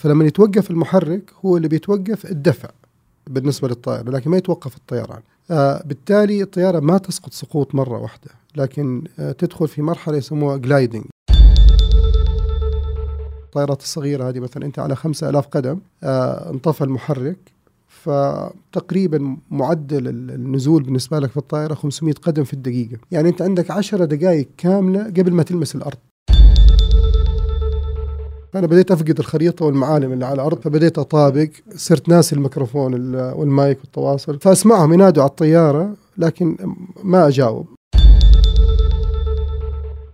فلما يتوقف المحرك هو اللي بيتوقف الدفع بالنسبة للطائرة لكن ما يتوقف الطيران. آه بالتالي الطيارة ما تسقط سقوط مرة واحدة لكن آه تدخل في مرحلة يسموها جلايدنج الطائرات الصغيرة هذه مثلا أنت على خمسة ألاف قدم آه انطفى المحرك فتقريبا معدل النزول بالنسبة لك في الطائرة 500 قدم في الدقيقة. يعني أنت عندك 10 دقائق كاملة قبل ما تلمس الأرض. فأنا بديت أفقد الخريطة والمعالم اللي على الأرض فبديت أطابق. صرت ناسي الميكروفون والمايك والتواصل. فأسمعهم ينادوا على الطيارة لكن ما أجاوب.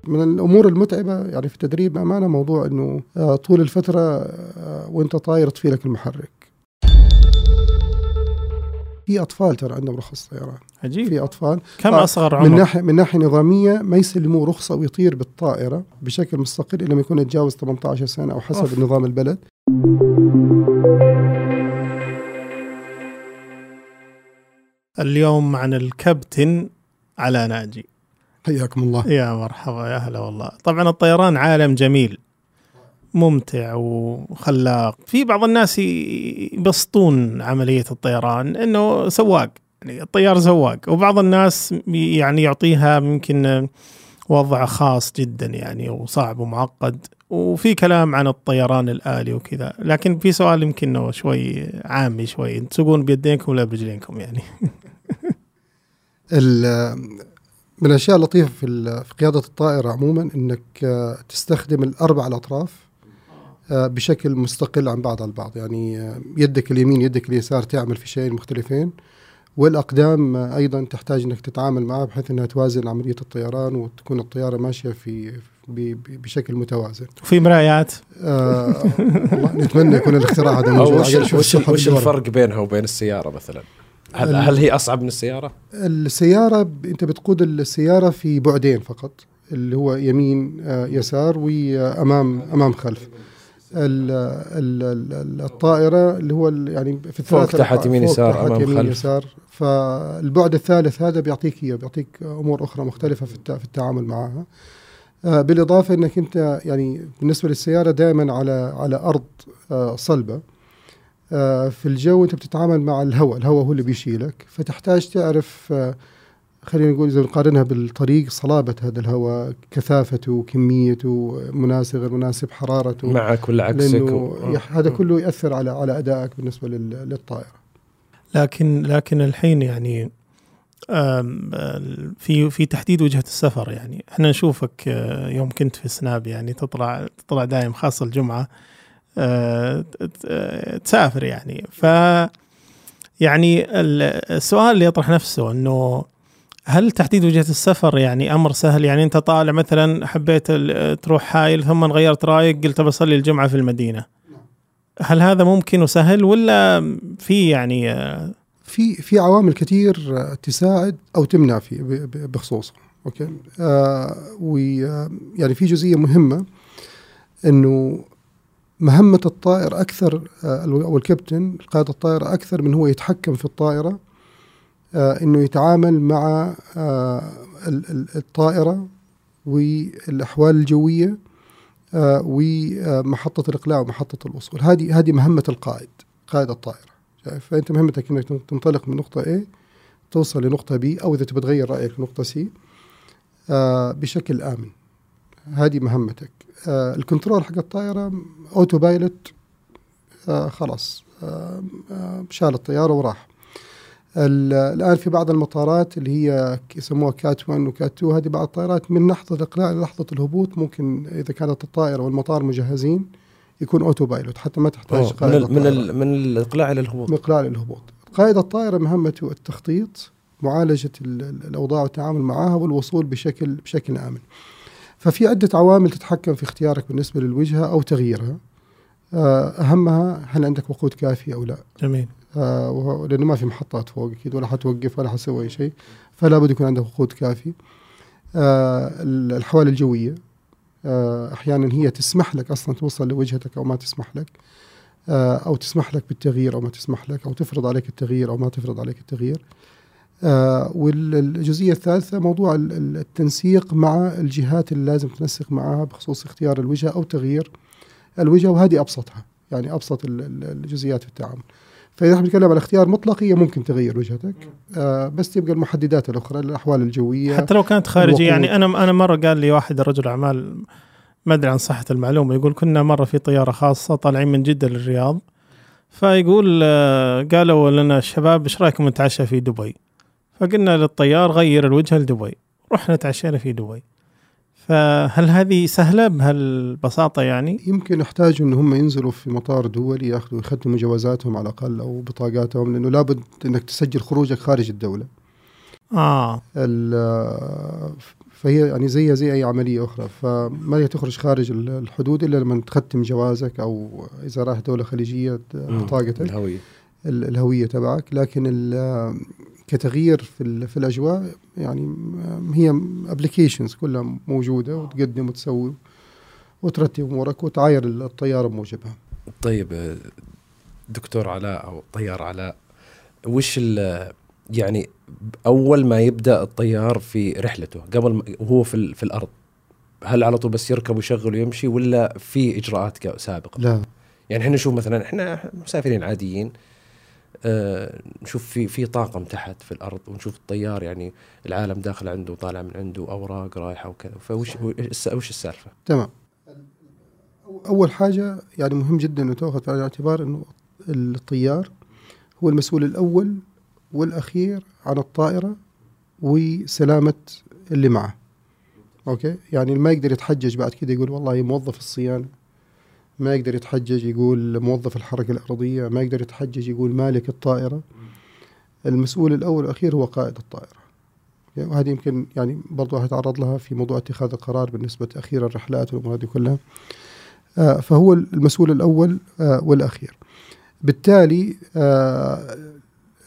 من الأمور المتعبة يعني في التدريب بامانه موضوع إنه آه، طول الفترة آه، وأنت طاير يطفي لك المحرك. في أطفال ترى عندهم رخص طيران عجيب. في أطفال. كم أصغر عمر؟ من ناحيه من ناحية نظامية ما يسلموه رخصة ويطير بالطائرة بشكل مستقل إلا لما يكون يتجاوز 18 سنة أو حسب أوف. نظام البلد. اليوم عن الكابتن على ناجي. حياكم الله. يا مرحبا يا هلا والله. طبعا الطيران عالم جميل. ممتع وخلاق. في بعض الناس يبسطون عملية الطيران إنه سواق يعني الطيار سواق وبعض الناس يعني يعطيها يمكن وضع خاص جدا يعني وصعب ومعقد وفي كلام عن الطيران الآلي وكذا. لكن في سؤال يمكن شوي عامي شوي تسوقون بيدينكم ولا برجلينكم يعني؟ من الأشياء اللطيفة في في قيادة الطائرة عموما إنك تستخدم الأربع الأطراف. بشكل مستقل عن بعض البعض يعني آه، يدك اليمين يدك اليسار تعمل في شيئين مختلفين والأقدام آه، أيضا تحتاج إنك تتعامل معها بحيث إنها توازن عملية الطيران وتكون الطيارة ماشية في بشكل متوازن. وفي مرايات آه نتمنى يكون الاختراع هذا موجود وش, عشان نشوف وش, وش. الفرق بينها وبين السيارة مثلا؟ هل, هل هي أصعب من السيارة؟ السيارة ب- أنت بتقود السيارة في بعدين فقط اللي هو يمين آه، يسار وأمام أمام خلف ال- ال- ال- الطائرة اللي هو يعني في فوق، الثلاثة تحت، يمين، فوق، يسار، أمام، يمين خلف. يسار. فالبعد الثالث هذا بيعطيك إياه بيعطيك أمور أخرى مختلفة في التع- في التعامل معها. آه، بالإضافة أنك أنت يعني بالنسبة للسيارة دائما على على أرض آه، صلبة. آه، في الجو أنت بتتعامل مع الهواء الهواء هو اللي بيشيلك. فتحتاج تعرف خلينا نقول إذا نقارنها بالطريق صلابة هذا الهواء كثافته كميته مناسب غير مناسب حرارته. معك ولا عكسك؟ و- هذا كله ياثر على على أدائك بالنسبة لل- للطائرة. لكن لكن الحين يعني في في تحديد وجهة السفر يعني. إحنا نشوفك آه، يوم كنت في سناب يعني تطلع تطلع دايم خاصة الجمعة آه، ت- ت- تسافر يعني. ف يعني ال- السؤال اللي يطرح نفسه إنه هل تحديد وجهة السفر يعني أمر سهل؟ يعني أنت طالع مثلا حبيت تروح حايل ثم غيرت رأيك قلت بصلي الجمعة في المدينة. هل هذا ممكن وسهل ولا في يعني آه، في في عوامل كثير آه، تساعد أو تمنع في بخصوصه أوكي؟ آه ويعني في جزئية مهمة إنه مهمة الطائر أكثر آه أو الكابتن قائد الطائرة أكثر من هو يتحكم في الطائرة. آه إنه يتعامل مع آه ال- ال- الطائرة والأحوال الجوية آه ومحطة الإقلاع ومحطة الوصول. هذه هذه مهمة القائد قائد الطائرة. شايف؟ فأنت مهمتك إنك تنطلق من نقطة A توصل لنقطة B أو إذا تبي تغير رأيك لنقطة C آه بشكل آمن. هذه مهمتك. آه الكنترول حق الطائرة autopilot آه خلاص آه آه شال الطيارة وراح. الآن في بعض المطارات اللي هي يسموها CAT 1 و CAT 2 هذه بعض الطائرات من لحظة الإقلاع للحظه الهبوط ممكن إذا كانت الطائرة والمطار مجهزين يكون autopilot حتى ما تحتاج من قائد ال من الطائرة. ال من الإقلاع إلى الهبوط. قائد الطائرة مهمته التخطيط معالجة ال- ال- الأوضاع والتعامل معها والوصول بشكل بشكل آمن. ففي عدة عوامل تتحكم في اختيارك بالنسبة للوجهة أو تغييرها. آه، أهمها هل عندك وقود كافي أو لا؟ جميل. آه، لأنه ما في محطات فوق أكيد ولا حتوقف ولا حتسوي اي شيء فلا بد يكون عندك وقود كافي. آه، ال- الأحوال الجوية. آه، أحيانا هي تسمح لك أصلا توصل لوجهتك أو ما تسمح لك. آه، أو تسمح لك بالتغيير أو ما تسمح لك أو تفرض عليك التغيير أو ما تفرض عليك التغيير. آه، والجزئية الثالثة موضوع ال- ال- التنسيق مع الجهات اللي لازم تنسق معها بخصوص اختيار الوجهة أو تغيير الوجهة وهذه أبسطها يعني أبسط ال- ال- الجزئيات في التعامل. فإذا إحنا بنتكلم على اختيار مطلق هي ممكن تغير وجهتك. آه بس تبقى المحددات الأخرى الأحوال الجوية حتى لو كانت خارجية. يعني أنا أنا مرة قال لي واحد رجل أعمال ما أدري عن صحة المعلومة يقول كنا مرة في طيارة خاصة طالعين من جدة للرياض. فيقول آه، قالوا لنا الشباب إيش رأيكم نتعشى في دبي؟ فقلنا للطيار غير الوجهة لدبي. رحنا تعشينا في دبي. فهل هذه سهلة بهالبساطة يعني؟ يمكن يحتاجوا إن هم ينزلوا في مطار دولي ياخذوا يخدموا جوازاتهم على الأقل أو بطاقاتهم لأنه لابد إنك تسجل خروجك خارج الدولة. آه. ال- فهي يعني زيها زي أي عملية أخرى. فما هي تخرج خارج ال- الحدود إلا لما تختم جوازك أو إذا رايح دولة خليجية بطاقتك الهوية. ال- الهوية تبعك. لكن ال- كتغيير في في الأجواء يعني هي ابلكيشنز كلها موجودة وتقدم وتسوي وترتب أمورك وتعاير الطيارة بموجبها. طيب دكتور علاء أو طيار علاء وش يعني أول ما يبدأ الطيار في رحلته؟ قبل وهو في في الأرض هل على طول بس يركب ويشغل ويمشي ولا في إجراءات سابقة؟ لا. يعني إحنا نشوف مثلا إحنا مسافرين عاديين آه نشوف في في طاقم تحت في الأرض ونشوف الطيار يعني العالم داخل عنده وطالع من عنده أوراق رايحة وكذا. فوش وش وش السالفة؟ تمام. أول حاجة يعني مهم جدا أنه تأخذ في الاعتبار أنه الطيار هو المسؤول الأول والأخير عن الطائرة وسلامة اللي معه. أوكي؟ يعني ما يقدر يتحجج بعد كده يقول والله موظف الصيانة. ما يقدر يتحجج يقول موظف الحركة الأرضية ما يقدر يتحجج يقول مالك الطائرة. المسؤول الأول والأخير هو قائد الطائرة. أوكي؟ وهذه يمكن يعني برضو هتعرض لها في موضوع اتخاذ القرار بالنسبة تاخير الرحلات والأمور هذه كلها. آه، فهو المسؤول الأول آه، والأخير. بالتالي آه،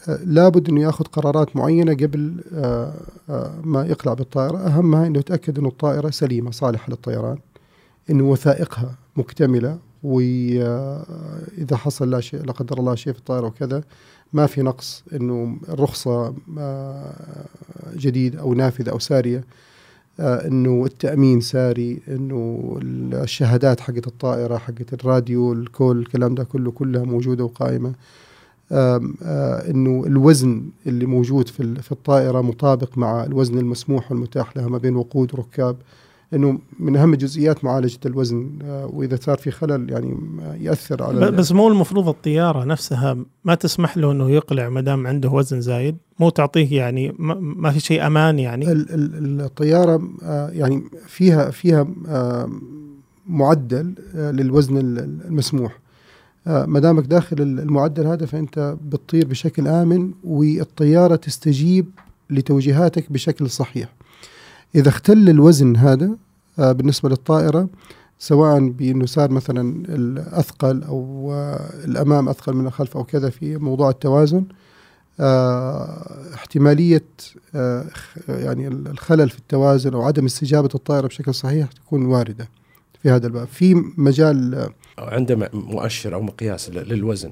آه، لابد إنه يأخذ قرارات معينة قبل آه، آه، ما يقلع بالطائرة. أهمها إنه يتأكد إنه الطائرة سليمة صالحة للطيران إنه وثائقها مكتملة واذا حصل لا شيء لا قدر الله شيء في الطائرة وكذا ما في نقص إنه الرخصه آه، جديدة أو نافذة أو سارية آه، إنه التأمين ساري إنه الشهادات حقت الطائرة حقت الراديو الكل الكلام ده كله كلها موجودة وقائمة. آه، إنه الوزن اللي موجود في في الطائرة مطابق مع الوزن المسموح والمتاح لها ما بين وقود وركاب إنه من أهم جزئيات معالجة الوزن آه، وإذا صار في خلل يعني آه، يأثر على بس مو المفروض الطيارة نفسها ما تسمح له إنه يقلع ما دام عنده وزن زايد مو تعطيه يعني ما, في شيء أمان يعني؟ ال- ال- الطيارة آه، يعني فيها فيها معدل للوزن ال- المسموح. ما دامك داخل ال- المعدل هذا فأنت بتطير بشكل آمن والطيارة تستجيب لتوجيهاتك بشكل صحيح. إذا اختل الوزن هذا آه، بالنسبة للطائرة سواء بإنه صار مثلا الأثقل أو آه، الأمام أثقل من الخلف أو كذا في موضوع التوازن آه، احتمالية خ- يعني ال- الخلل في التوازن أو عدم استجابة الطائرة بشكل صحيح تكون واردة في هذا الباب. في مجال م- مؤشر أو مقياس للوزن.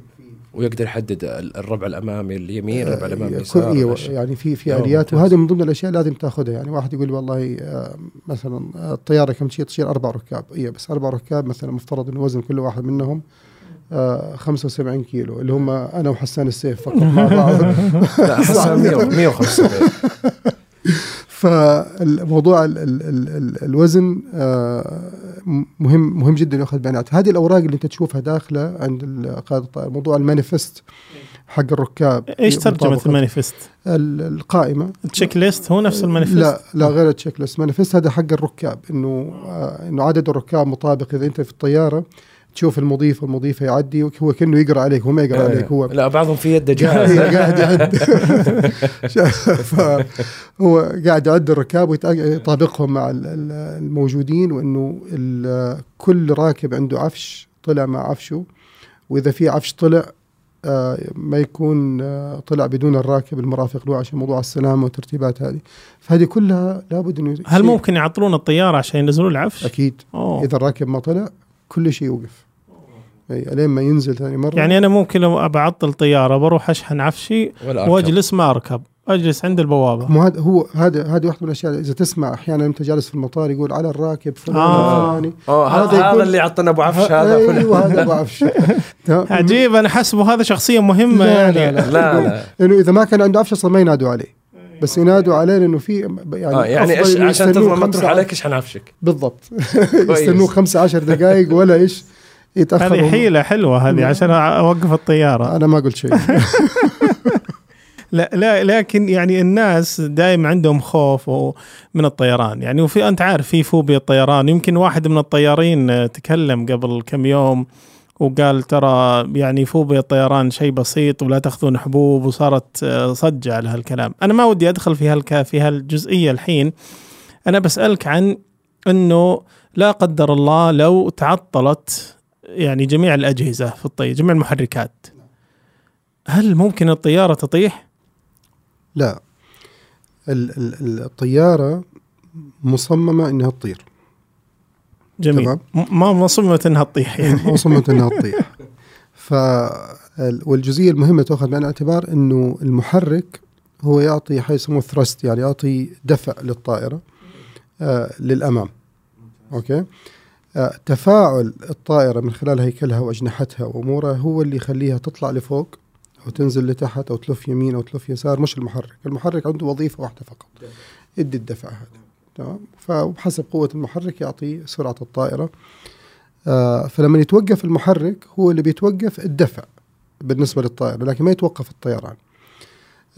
ويقدر يحدد ال- الربع الأمامي اليمين الربع الأمامي كل- اليسار الأشياء. يعني في في آليات. وهذه من ضمن الأشياء لازم تأخذها. يعني واحد يقول والله آه، مثلا آه، الطيارة كم شيء تشيل أربع ركاب. اي بس أربع ركاب مثلا مفترض إنه وزن كل واحد منهم آه 75 كيلو اللي هم أنا وحسان السيف فقط. مع بعض. لا 100 175 فالموضوع ال ال ال ال الوزن آه مهم مهم جدا ياخذ الاعتبار. هذه الأوراق اللي أنت تشوفها داخلة عند قائد الطائرة موضوع ال manifest حق الركاب إيش ترجمة ال manifest؟ ال- القائمة ال checklist هو نفس ال manifest؟ لا لا غير ال checklist manifest هذا حق الركاب إنه آه إنه عدد الركاب مطابق إذا أنت في الطيارة تشوف المضيف والمضيفة يعدي هو كأنه يقرأ عليك هو ما يقرأ عليك هو لا بعضهم في يده جهاز قاعد يعد. فهو قاعد يعد الركاب ويطابقهم مع ال- ال- الموجودين وإنه ال- كل راكب عنده عفش طلع مع عفشه وإذا في عفش طلع آه، ما يكون آه، طلع بدون الراكب المرافق له عشان موضوع السلامة والترتيبات هذه. فهذه كلها لابد إنه هل ممكن يعطلون الطيارة عشان ينزلون العفش؟ أكيد. أوه. إذا الراكب ما طلع كل شيء يوقف. إي الين ما ينزل ثاني مرة. يعني أنا ممكن لو ابى أعطل طيارة بروح أشحن عفشي. وأجلس ما أركب أجلس عند البوابة. مو هذا هو هذا هذه واحدة من الأشياء إذا تسمع أحيانا أنت جالس في المطار يقول على الراكب فلان آه. الفلاني. آه هذا هذا اللي عطنا أبو عفش هذا. أيوه هذا أبو عفش. تمام؟ عجيب أنا حسبه هذا شخصية مهمة لا يعني. لا لا, لا لا. إنه إذا ما كان عنده عفش أصلا ما ينادوا عليه. بس ينادوا عليه لأنه في يعني آه يعني عشان تضمن ما خمسة تروح عليك اشحن عفشك. بالضبط. يستنوه خمسة عشر دقائق ولا إيش. يتاخر هذه حيلة حلوة هذه عشان أوقف الطيارة. أنا ما قلت شيء. لا لا لكن يعني الناس دائما عندهم خوف من الطيران. يعني وفي أنت عارف في فوبيا الطيران. يمكن واحد من الطيارين تكلم قبل كم يوم وقال ترى يعني فوبيا الطيران شيء بسيط ولا تأخذون حبوب وصارت آه، صجة على هالكلام. أنا ما ودي أدخل في هالك في هالجزئية الحين. أنا بسألك عن إنه لا قدر الله لو تعطلت يعني جميع الأجهزة في الطياره جميع المحركات. هل ممكن الطيارة تطيح؟ لا. ال- ال- الطيارة مصممة إنها تطير. جميل. تمام. ما مصممة إنها تطيح. يعني مصممة إنها تطير ف ال- والجزئية المهمة تؤخذ بعين الاعتبار إنه المحرك هو يعطي حاجة يسموه ثرست يعني يعطي دفع للطائرة آه للأمام. أوكي؟ تفاعل الطائرة من خلال هيكلها وأجنحتها وأمورها هو اللي يخليها تطلع لفوق أو تنزل لتحت أو تلف يمين أو تلف يسار مش المحرك. المحرك عنده وظيفة واحدة فقط يدي الدفع هذا. تمام؟ فبحسب قوة المحرك يعطي سرعة الطائرة. آه فلما يتوقف المحرك هو اللي بيتوقف الدفع بالنسبة للطائرة لكن ما يتوقف الطيران.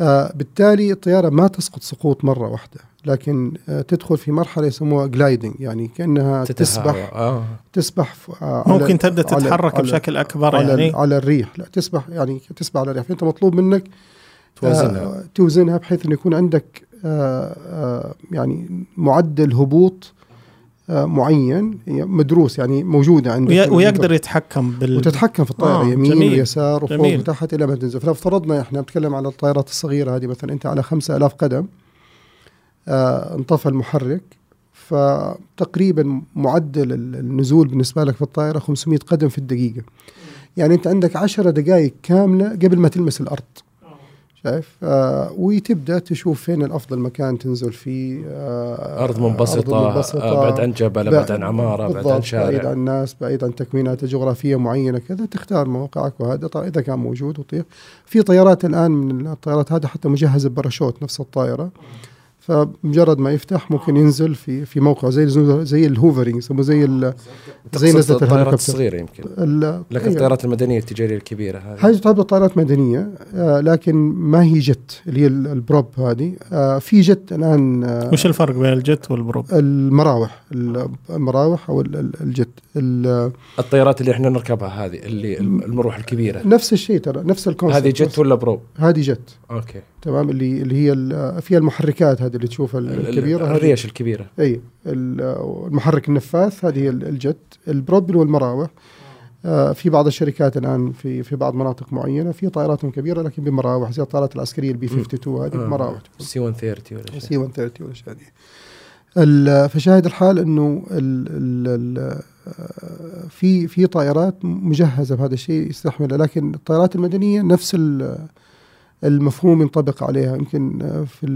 آه بالتالي الطيارة ما تسقط سقوط مرة واحدة. لكن آه تدخل في مرحلة يسموها gliding يعني كأنها. تسبح آه تسبح ف- آه ممكن تبدأ تتحرك على- بشكل أكبر على يعني على الريح لا تسبح يعني تسبح على الريح فانت مطلوب منك توازنها آه توزنها بحيث انه يكون عندك آه آه يعني معدل هبوط آه معين مدروس يعني موجودة عندك وي- ويقدر يتحكم بال وتتحكم في الطائرة آه، يمين جميل. ويسار وفوق. وتحت إلى ما تنزل فلو افترضنا إحنا نتكلم على الطائرات الصغيرة هذه مثلا أنت على 5000 قدم آه انطفى المحرك فتقريبا معدل ال- النزول بالنسبة لك في الطائرة 500 قدم في الدقيقة. يعني انت عندك 10 دقائق كاملة قبل ما تلمس الأرض. شايف؟ آه وتبدأ تشوف فين الأفضل مكان تنزل فيه آه أرض منبسطه, أرض منبسطة. آه بعد عن جبل بعد عن عمارة بعد عن بالضبط، بعيد شارع عن الناس بعيد عن تكوينات جغرافية معينة كذا تختار موقعك وهذا طيب إذا كان موجود وطير. في طيارات الآن من الطيارات هذه حتى مجهزة بباراشوت نفس الطائرة. فمجرد ما يفتح ممكن ينزل في في موقع زي زي ال hovering يسموه زي ال- زي نزلة الطائرات الصغيرة يمكن. لكن أيوة. الطائرات المدنية التجارية الكبيرة هذه. هذه تعتبر طائرات مدنية آه لكن ما هي jet اللي هي ال- ال prop هذه. آه في jet الآن آه وش الفرق بين ال jet وال prop؟ المراوح المراوح أو ال- ال- ال jet. ال- الطيارات اللي إحنا نركبها هذه اللي المروحة الكبيرة. نفس الشيء ترى نفس ال concept. هذه jet ولا prop؟ هذه jet. أوكي. تمام اللي اللي هي ال- فيها المحركات هذه اللي تشوفها الكبيرة هذه. الريش الكبيرة. إي ال- المحرك النفاث هذه ال jet ال prop اللي هو المراوح آه في بعض الشركات الآن في في بعض مناطق معينة في طائراتهم كبيرة لكن بمراوح زي الطائرات العسكريه ال B 52 هذه بمراوح. سي 130 ولا شيء. سي 130 ولا شيء فشاهد الحال إنه ال ال ال آه، في في طائرات مجهزة بهذا الشيء يستحملها لكن الطائرات المدنية نفس المفهوم ينطبق عليها. يمكن آه، في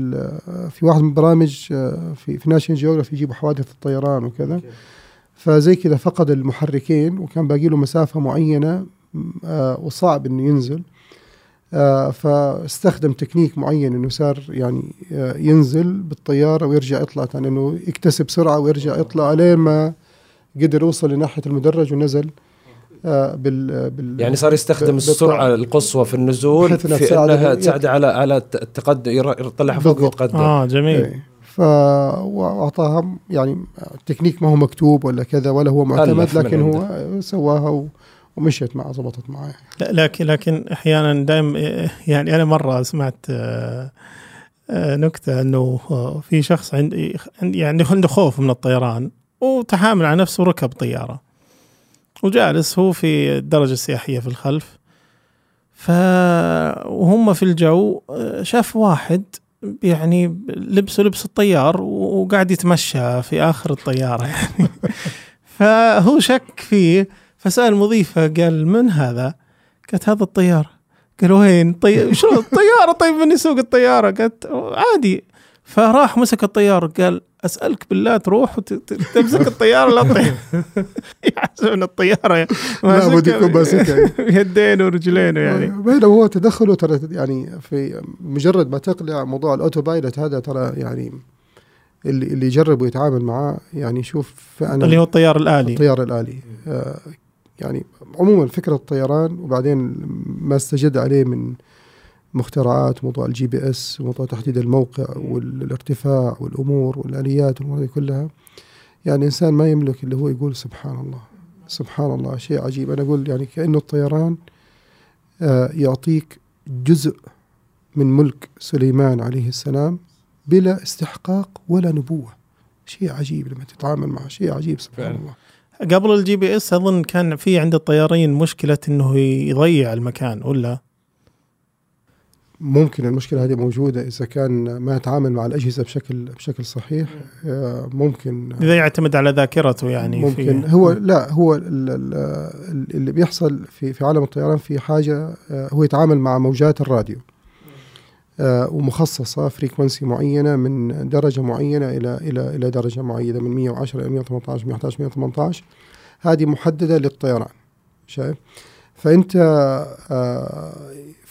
آه، في واحد من البرامج آه، في في National Geographic يجيبوا حوادث الطيران وكذا. فزي كذا فقد المحركين وكان باقي له مسافة معينة وصعب إنه ينزل. فاستخدم تكنيك معين إنه صار يعني ينزل بالطيارة ويرجع يطلع ثاني إنه يكتسب سرعة ويرجع يطلع عليه ما قدر يوصل لناحية المدرج ونزل. بال بال يعني صار يستخدم السرعة القصوى في النزول في تساعد إنها على- تساعد على على التقدم يطلعها فوق. ويتقدم. آه جميل. إيه. ف واعطاها يعني تكنيك ما هو مكتوب ولا كذا ولا هو معتمد لكن هو سواها و- ومشيت معه زبطت معه. لا لكن لكن أحيانا دائما يعني أنا مرة سمعت آه، آه، نكتة إنه آه، في شخص عند يعني عنده خوف من الطيران وتحامل على نفسه وركب طيارة. وجالس هو في الدرجة السياحية في الخلف. ف وهم في الجو شاف واحد يعني لبسه لبس الطيار وقاعد يتمشى في آخر الطيارة يعني. فهو شك فيه فسأل المضيفة قال من هذا؟ قالت هذا الطيار. قال وين؟ طي... شلون الطيارة؟ طيب من يسوق الطيارة؟ قالت عادي. فراح مسك الطيارة قال أسألك بالله تروح وتمسك الطيارة لا تطير يحسب إن الطيارة لابد يكون ماسكها يدين ورجلين يعني. بينما هو تدخله ترى يعني في مجرد ما تقلع موضوع ال autopilot هذا ترى يعني اللي اللي يجرب ويتعامل معاه يعني شوف فعلا اللي هو الطيار الآلي. الطيار الآلي. آه يعني عموما فكرة الطيران وبعدين ما استجد عليه من مخترعات موضوع ال GPS وموضوع تحديد الموقع والارتفاع والأمور والآليات والامور كلها. يعني إنسان ما يملك اللي هو يقول سبحان الله سبحان الله شيء عجيب. أنا أقول يعني كأنه الطيران آه يعطيك جزء من ملك سليمان عليه السلام بلا استحقاق ولا نبوة. شيء عجيب لما تتعامل معه شيء عجيب سبحان فعلا. الله. قبل ال GPS أظن كان في عند الطيارين مشكلة إنه يضيع المكان ولا؟ ممكن المشكلة هذه موجودة إذا كان ما يتعامل مع الأجهزة بشكل بشكل صحيح آه، ممكن إذا يعتمد على ذاكرته يعني ممكن. في هو لا هو اللي بيحصل في في عالم الطيران في حاجة آه، هو يتعامل مع موجات الراديو آه، ومخصصة فريكونسي معينة من درجة معينة إلى إلى إلى درجة معينة من 110 إلى 118 111 118 هذه محددة للطيران شايف؟ فأنت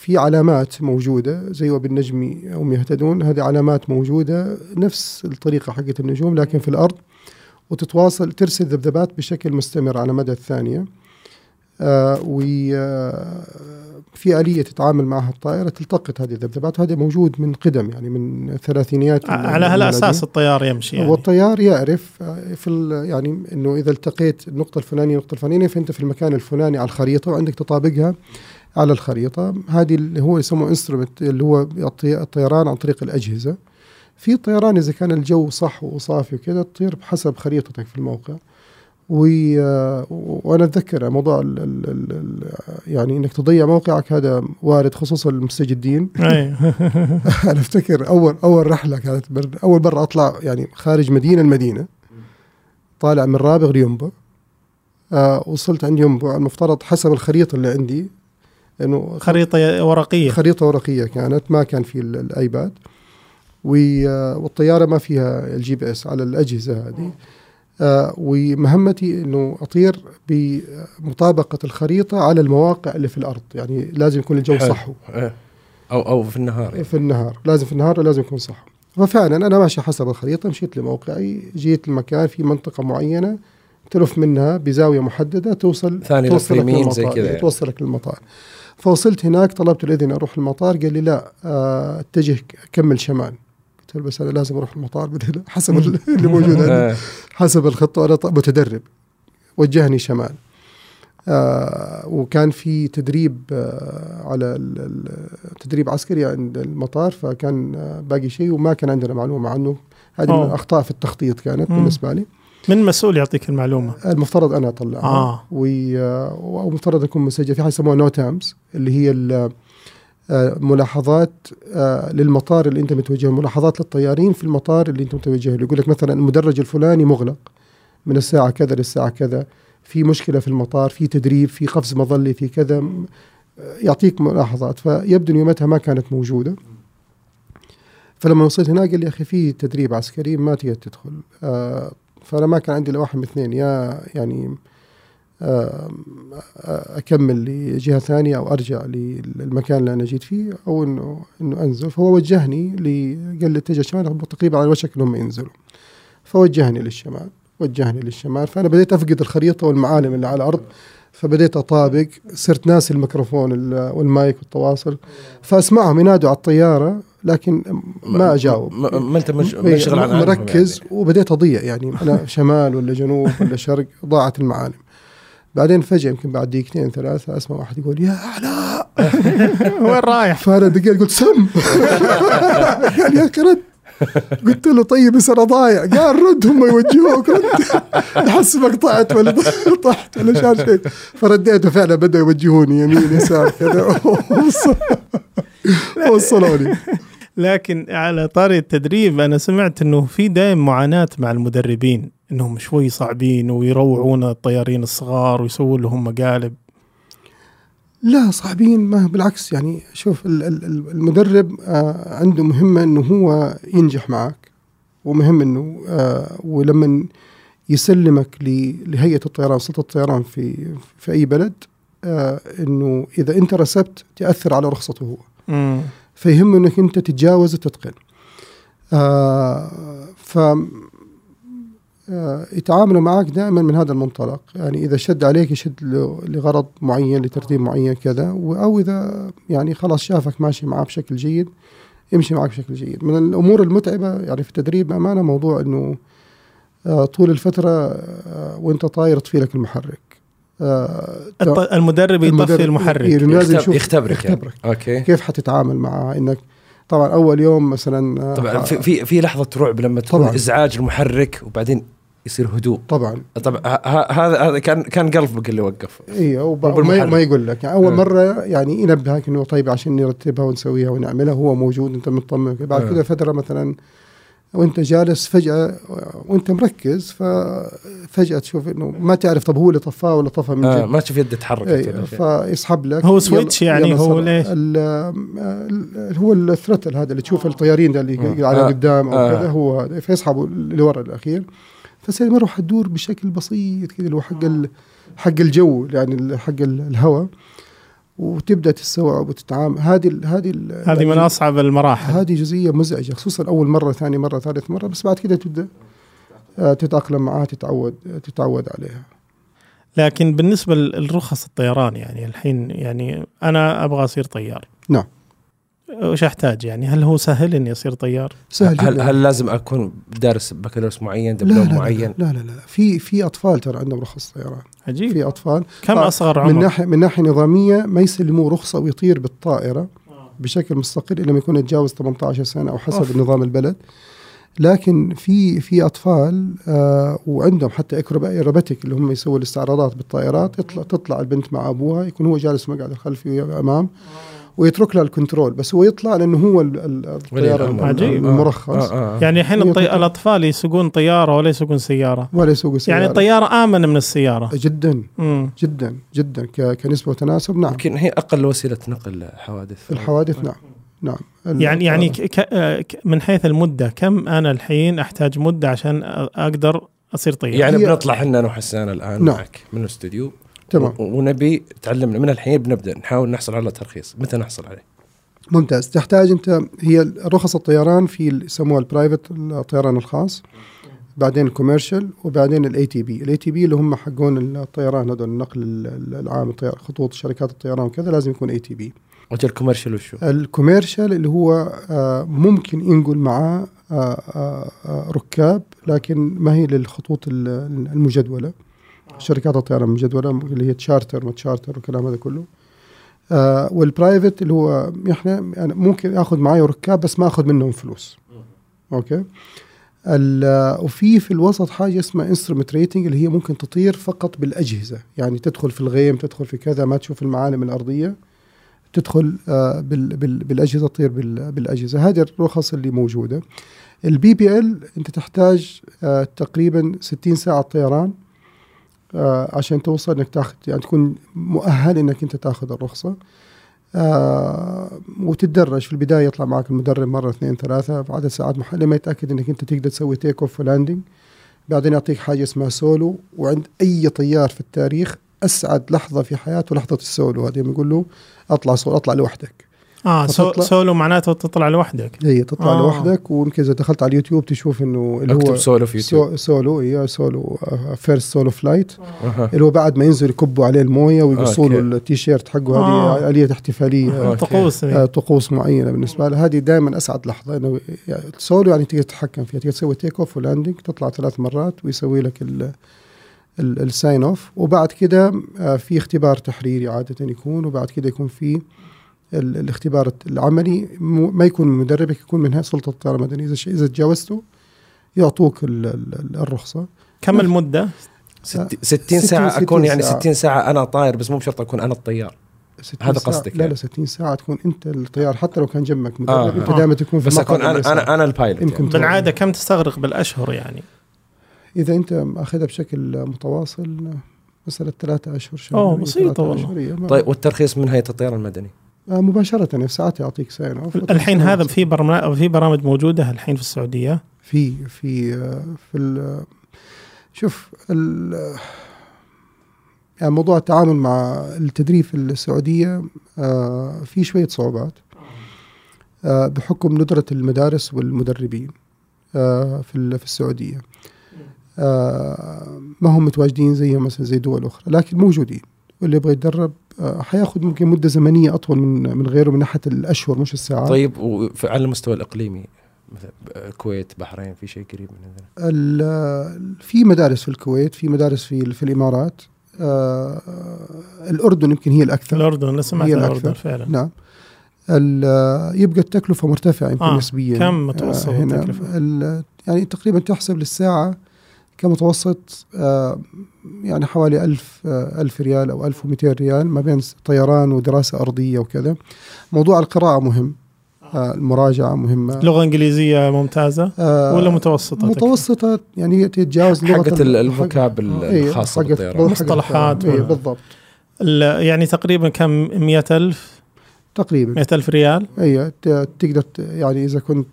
في علامات موجودة زي وبالنجم هم يهتدون هذه علامات موجودة نفس الطريقة حقت النجوم لكن في الأرض وتتواصل ترسل ذبذبات بشكل مستمر على مدى الثانية. آه وفي آه آلية تتعامل معها الطائرة تلتقط هذه الذبذبات وهذا موجود من قدم يعني من الثلاثينيات على هالأساس الطيار يمشي يعني. والطيار يعرف آه، في يعني إنه إذا التقيت النقطة الفلانية النقطة الفلانية فأنت في المكان الفلاني على الخريطة وعندك تطابقها. على الخريطة. هذه اللي هو يسموه انسترومنت اللي هو الطيران عن طريق الأجهزة. في طيران إذا كان الجو صح وصافي وكذا تطير بحسب خريطتك في الموقع. و... وأنا أتذكر موضوع ال... ال... ال... يعني إنك تضيع موقعك هذا وارد خصوصا المستجدين. أنا أفتكر اول أول رحلة كانت بر... أول مرة أطلع يعني خارج مدينة المدينة. طالع من رابغ ليومبو آه وصلت عند يومبو المفترض حسب الخريطة اللي عندي. إنه خريطة ورقية. خريطة ورقية كانت ما كان في ال iPad. والطيارة ما فيها ال GPS على الأجهزة هذه. آه ومهمتي إنه أطير بمطابقة الخريطة على المواقع اللي في الأرض. يعني لازم يكون الجو صح إيه. أو أو في النهار في النهار. لازم في النهار لازم يكون صح ففعلا أنا ماشي حسب الخريطة مشيت لموقعي جيت المكان في منطقة معينة تلف منها بزاوية محددة توصل ثاني توصلك زي كذا يعني. توصلك للمطار. فوصلت هناك طلبت الإذن أروح المطار قال لي لا آه، اتجه كمل شمال. قلت له بس أنا لازم أروح المطار حسب اللي موجود عندي. آه. حسب الخطة أنا متدرب. وجهني شمال. آه وكان في تدريب آه على تدريب عسكري عند المطار فكان آه باقي شيء وما كان عندنا معلومة عنه. هذه من الأخطاء في التخطيط كانت مم. بالنسبة لي. من مسؤول يعطيك المعلومة؟ المفترض أنا أطلعها. آه. ومفترض يكون مسجل. في حاجة يسموها نو تامز اللي هي آه، ملاحظات آه، للمطار اللي أنت متوجه ملاحظات للطيارين في المطار اللي أنت متوجه له يقول لك مثلا المدرج الفلاني مغلق من الساعة كذا للساعة كذا. في مشكلة في المطار في تدريب في قفز مظلي في كذا. يعطيك ملاحظات. فيبدو يومتها ما كانت موجودة. فلما وصلت هناك قال لي أخي في تدريب عسكري ما تقدر تدخل. آه فأنا ما كان عندي إلا واحد من اثنين يا يعني آه، أكمل لجهة ثانية أو أرجع للمكان اللي أنا جيت فيه أو إنه إنه أنزل. فهو وجهني قال لي اتجه الشمال تقريبا على وشك إنهم ينزلوا. فوجهني للشمال وجهني للشمال. فأنا بديت أفقد الخريطة والمعالم اللي على الأرض فبديت أطابق صرت ناسي الميكروفون والمايك والتواصل. فأسمعهم ينادوا على الطيارة لكن ما أجاوب. ما أنت منشغل عن مركز يعني. وبديت أضيع يعني أنا شمال ولا جنوب ولا شرق ضاعت المعالم. بعدين فجأة يمكن بعد دقيقتين ثلاثة أسمع واحد يقول يا علاء وين رايح؟ فأنا دقيقة قلت سم! قال يا كرد. قلت له طيب بس أنا ضايع. قال رد هم يوجهوك رد. نحسبك طلعت ولا طحت ولا شار شيء. فرديته فعلا بدأوا يوجهوني يمين يسار كذا. وصلوني. لكن على طاري التدريب أنا سمعت إنه في دائم معاناة مع المدربين إنهم شوي صعبين ويروعون الطيارين الصغار ويسوون لهم مقالب. لا صعبين ما بالعكس يعني شوف ال- ال- ال- المدرب آه، عنده مهمة إنه هو ينجح معك ومهم إنه آه، ولما يسلمك ل- لهيئة الطيران سلطة الطيران في في أي بلد آه، إنه إذا أنت رسبت تأثر على رخصته هو. فيهم انك أنت تتجاوز وتتقن. آه ف آه يتعاملوا معك دائما من هذا المنطلق. يعني إذا شد عليك يشد لغرض معين لترتيب معين كذا أو إذا يعني خلاص شافك ماشي معاه بشكل جيد يمشي معك بشكل جيد. من الأمور المتعبة يعني في التدريب بأمانة موضوع إنه آه طول الفترة آه وأنت طاير يطفي لك المحرك. المدرب يطفي المحرك إيه، لازم يختب- يشوف يختبرك يعني. يختبرك أوكي كيف حتتعامل معها إنك طبعا أول يوم مثلا آه، طبعا في في, في لحظة رعب لما تكون طبعاً. إزعاج المحرك وبعدين يصير هدوء طبعا طبعا هذا هذا كان كان قلبك اللي وقف أيوه وما. ما يقول لك يعني أول آه. مرة يعني ينبهك إنه طيب عشان نرتبها ونسويها ونعملها هو موجود أنت مطمن بعد آه. كذا فترة مثلا وانت جالس فجأة وانت مركز ففجأة تشوف إنه ما تعرف طب هو اللي طفاه ولا طفى من آه جد ما تشوف يده تحركت شيء. فيسحب لك هو سويتش يعني هو. ليش؟ هو الثرتل هذا اللي تشوف الطيارين ده اللي آه. على آه. قدام أو آه. كذا هو هذا فيسحبوا لورا الأخير فتصير المروحه تدور بشكل بسيط كذا اللي هو حق ال- حق الجو يعني ال- حق ال- الهواء وتبدأ تستوعب وتتعامل. هذه ال- هذه ال- هذه من أصعب المراحل. هذه جزئية مزعجة خصوصا أول مرة ثاني مرة ثالث مرة بس بعد كده تبدأ آه، تتأقلم معها تتعود تتعود عليها. لكن بالنسبة للرخص الطيران يعني الحين يعني أنا أبغى أصير طيار. نعم. وش أحتاج يعني؟ هل هو سهل إني أصير طيار؟ سهل هل جدا. هل لازم أكون دارس بكالوريوس معين لا لا, دبلوم لا, معين؟ لا لا لا. في في أطفال ترى عندهم رخص طيران. عجيب. في أطفال. كم أصغر من عمر؟ ناحية من ناحية نظامية ما يسلموه رخصة ويطير بالطائرة بشكل مستقل إلا لما يكون يتجاوز 18 سنة أو حسب أوف. نظام البلد. لكن في في أطفال آه وعندهم حتى اكروباتيك اللي هم يسووا الاستعراضات بالطائرات يطلع تطلع البنت مع أبوها يكون هو جالس مقعد الخلفي أمام. ويترك لها الكنترول بس هو يطلع لأنه هو ال- ال- ولي الطيار الأمر. عجيب. المرخص. آه آه. يعني الحين الطي... الأطفال يسوقون طيارة ولا يسوقون سيارة. ولا يسوق سيارة. يعني الطيارة امن من السيارة. جدا. امم جدا جدا. ك- كنسبة وتناسب نعم. يمكن هي أقل وسيلة نقل حوادث. الحوادث نعم. نعم. يعني يعني ك... ك... آه، ك- من حيث المدة كم أنا الحين أحتاج مدة عشان أ- أقدر أصير طيار؟ يعني بنطلع إحنا أنا وحسان الآن نعم. معك من الاستوديو. تمام. ونبي تعلمنا من الحين بنبدأ نحاول نحصل على ترخيص متى نحصل عليه؟ ممتاز. تحتاج أنت هي رخص الطيران في يسموها ال private الطيران الخاص بعدين ال commercial وبعدين ال ATP ال ATP اللي هم حقون الطيران هذول النقل ال- ال- العام الطيار خطوط شركات الطيران وكذا لازم يكون ATP وجه ال commercial وشو؟ ال commercial اللي هو آه، ممكن ينقل معاه آه، آه، ركاب لكن ما هي للخطوط ال- المجدولة. شركات الطيران المجدوله اللي هي تشارتر ما تشارتر والكلام هذا كله. آه وال private اللي هو إحنا يعني ممكن آخذ معي ركاب بس ما آخذ منهم فلوس. أوكي؟ وفي في الوسط حاجة اسمها instrument rating اللي هي ممكن تطير فقط بالأجهزة. يعني تدخل في الغيم تدخل في كذا ما تشوف المعالم الأرضية. تدخل آه بال بال بالأجهزة تطير بال بالأجهزة. هذه الرخص اللي موجودة. ال PPL أنت تحتاج آه تقريبا 60 ساعة طيران. آه عشان توصل إنك تاخذ يعني تكون مؤهل إنك أنت تاخذ الرخصة. آه وتتدرج. في البداية يطلع معك المدرب مرة اثنين ثلاثة. بعد ساعات مح... لما يتأكد إنك أنت تقدر تسوي take off و landing بعدين يعطيك حاجة اسمها سولو وعند أي طيار في التاريخ أسعد لحظة في حياته لحظة السولو هذه يقول له أطلع سولو أطلع لوحدك. آه. فتطلع- سولو معناته تطلع لوحدك هي تطلع آه. آه. لوحدك ويمكن إذا دخلت على اليوتيوب تشوف إنه اللي أكتب هو سولو في يوتيوب so solo هي solo first solo flight أها. اللي هو بعد ما ينزل يكبوا عليه الموية ويقصوا له أوكي. التيشيرت حقه آه. هذه آلية احتفالية أوكي. طقوس آه، طقوس معينة بالنسبة له هذه دائما أسعد لحظة إنه يعني سولو يعني تقدر تتحكم فيها تقدر تسوي take off و landing تطلع ثلاث مرات ويسوي لك ال ال- ال sign off وبعد كده آه، في اختبار تحريري عادة يكون وبعد كده يكون في الاختبار العملي ما يكون من مدربك يكون من سلطة الطيران المدني إذا إذا تجاوزته يعطوك ال- ال- الرخصة كم المدة؟ ست- 60 60 ساعة أكون يعني ساعة. 60 ساعة أنا طاير بس مو بشرط أكون أنا الطيار 60 هذا ساعة- قصدك لا لا يعني. 60 ساعة تكون أنت الطيار حتى لو كان جنبك مدرب آه. أنت آه. دائما تكون في بس أنا اليسار. أنا أنا البايلوت يعني. بالعادة كم تستغرق بالأشهر يعني؟ إذا أنت مأخذها بشكل متواصل مسألة ثلاثة أشهر شهر إيه، بسيطة والله. طيب والترخيص من هيئة الطيران المدني مباشرة يعني في ساعات يعطيك سنه الحين هذا في برامج في برامج موجودة الحين في السعودية؟ في في آه، في ال- شوف ال- يعني موضوع التعامل مع التدريب في السعودية آه، في شوية صعوبات آه، بحكم ندرة المدارس والمدربين آه، في في السعودية. آه، ما هم متواجدين زي مثلا زي دول أخرى لكن موجودين. واللي يبغى يتدرب آه، حياخذ ممكن مدة زمنية أطول من من غيره من ناحية الأشهر مش الساعات. طيب وفي- على المستوى الإقليمي مثلا الكويت بحرين في شيء قريب من هذا ال- في مدارس في الكويت في مدارس في في الإمارات آه، الأردن يمكن هي الأكثر. الأردن أنا سمعت هي الاردن الأكثر. فعلا. نعم. ال- يبقى التكلفة مرتفعة يمكن آه، نسبيا. كم متوسط هنا التكلفة؟ ال- يعني تقريبا تحسب للساعة كمتوسط آه، يعني حوالي ألف آه، ألف ريال أو 1200 ريال ما بين طيران ودراسة أرضية وكذا. موضوع القراءة مهم. آه، المراجعة مهمة. لغة إنجليزية ممتازة؟ آه، ولا متوسطة؟ متوسطة يعني تتجاوز لغة حقة ال- الفوكاب حق- إيه، الخاصة بالطيران. حقة مصطلحات الطيران. إيه، بالضبط. ال- يعني تقريبا كم؟ 100000 تقريبا. 100000 ريال؟ اي ت- تقدر يعني إذا كنت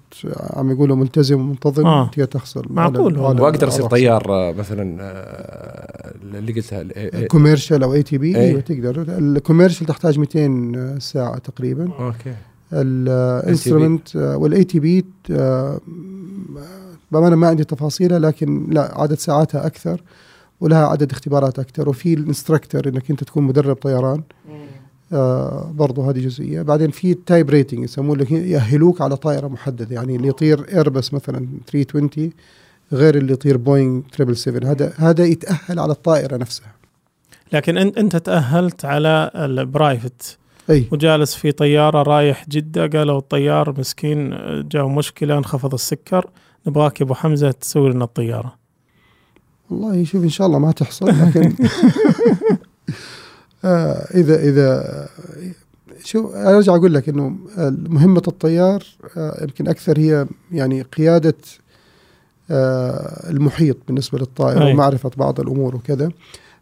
عم يقولوا ملتزم ومنتظم آه. تقدر تحصل معقول وأقدر أصير طيار آه، مثلا آه، اللي قلتها إيه- إيه. commercial أو ATP. أيوه تقدر. ال commercial تحتاج 200 ساعة تقريبا. أوكي. ال instrument وال ATP بأمانة ما عندي تفاصيلها لكن لا عدد ساعاتها أكثر ولها عدد اختبارات أكثر. وفي ال instructor إنك أنت تكون مدرب طيران. آه برضو هذه جزئية. بعدين في type rating يسموه لك يأهلوك على طائرة محددة يعني اللي يطير Airbus مثلا 320 غير اللي يطير بوينغ 777 هذا هذا يتأهل على الطائرة نفسها. لكن انت أنت تأهلت على ال private أي. وجالس في طيارة رايح جدة قالوا الطيار مسكين جاء مشكلة انخفض السكر نبغاك يا أبو حمزة تسوي لنا الطيارة. والله شوف إن شاء الله ما تحصل لكن اذا اذا شو أرجع أقول لك إنه مهمة الطيار آه يمكن أكثر هي يعني قيادة آه المحيط بالنسبة للطائرة أي. ومعرفة بعض الأمور وكذا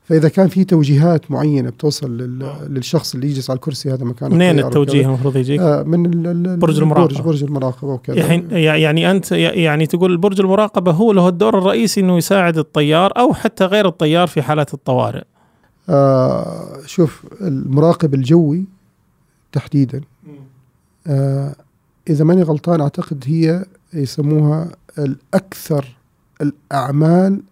فإذا كان في توجيهات معينة بتوصل لل- للشخص اللي يجلس على الكرسي هذا مكان منين التوجيه المفروض يجيك؟ آه من ال- برج المراقبة. برج, برج المراقبة وكذا الحين يعني أنت يعني تقول برج المراقبة هو له الدور الرئيسي إنه يساعد الطيار أو حتى غير الطيار في حالات الطوارئ. آه شوف المراقب الجوي تحديدا. آه إذا ماني غلطان أعتقد هي يسموها الأكثر الأعمال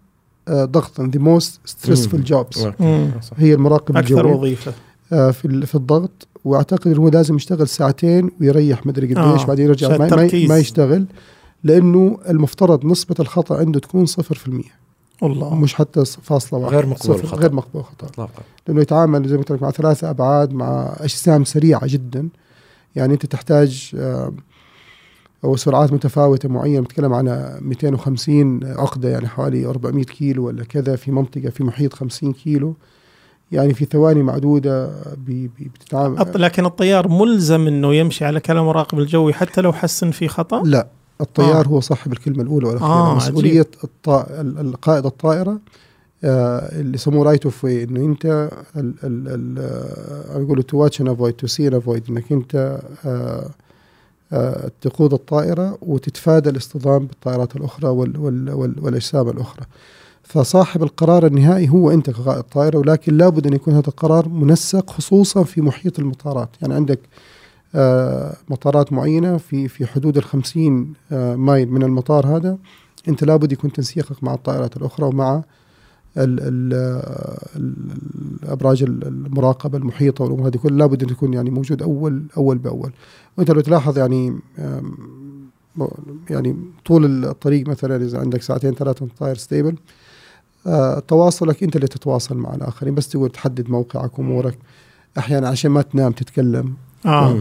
آه ضغطا the most stressful jobs. مم. هي المراقب أكثر الجوي وظيفة. آه في ال- في الضغط. وأعتقد انه هو لازم يشتغل ساعتين ويريح مدري قديش آه، بعدين يرجع ما, ما. ما يشتغل لأنه المفترض نسبة الخطأ عنده تكون 0% والله. مش حتى فاصلة واحدة. غير مقبول صفر، الخطأ. غير مقبول خطأ. اطلاقا. لأنه يتعامل زي ما قلت لك مع ثلاثة أبعاد مع أجسام سريعة جدا. يعني أنت تحتاج آه، أو سرعات متفاوتة معينة. بتكلم عن 250 عقدة يعني حوالي 400 كيلو ولا كذا. في منطقة في محيط 50 كيلو. يعني في ثواني معدودة بي بي بتتعامل. لكن الطيار ملزم إنه يمشي على كلام المراقب الجوي حتى لو حس إن في خطأ؟ لا. الطيار آه. هو صاحب الكلمة الأولى والأخيرة آه، مسؤولية عجيب. الط... ال- ال- قائد الطائرة آه اللي يسموه right of way إنه أنت ال ال ال آه، يقولوا to watch and avoid to see avoid إنك أنت آه آه تقود الطائرة وتتفادى الاصطدام بالطائرات الأخرى وال وال وال والأجسام الأخرى فصاحب القرار النهائي هو أنت كقائد طائره ولكن لابد أن يكون هذا القرار منسق خصوصا في محيط المطارات يعني عندك مطارات معينة في في حدود ال 50 آه، مايل من المطار هذا أنت لابد يكون تنسيقك مع الطائرات الأخرى ومع ال ال ال الأبراج المراقبة المحيطة والأمور هذه كلها. لابد أن تكون يعني موجود أول أول بأول. وأنت لو تلاحظ يعني يعني طول الطريق مثلا إذا عندك ساعتين ثلاثة طاير stable آه، تواصلك أنت اللي تتواصل مع الآخرين. بس تقول تحدد موقعك أمورك. أحيانا عشان ما تنام تتكلم. آه.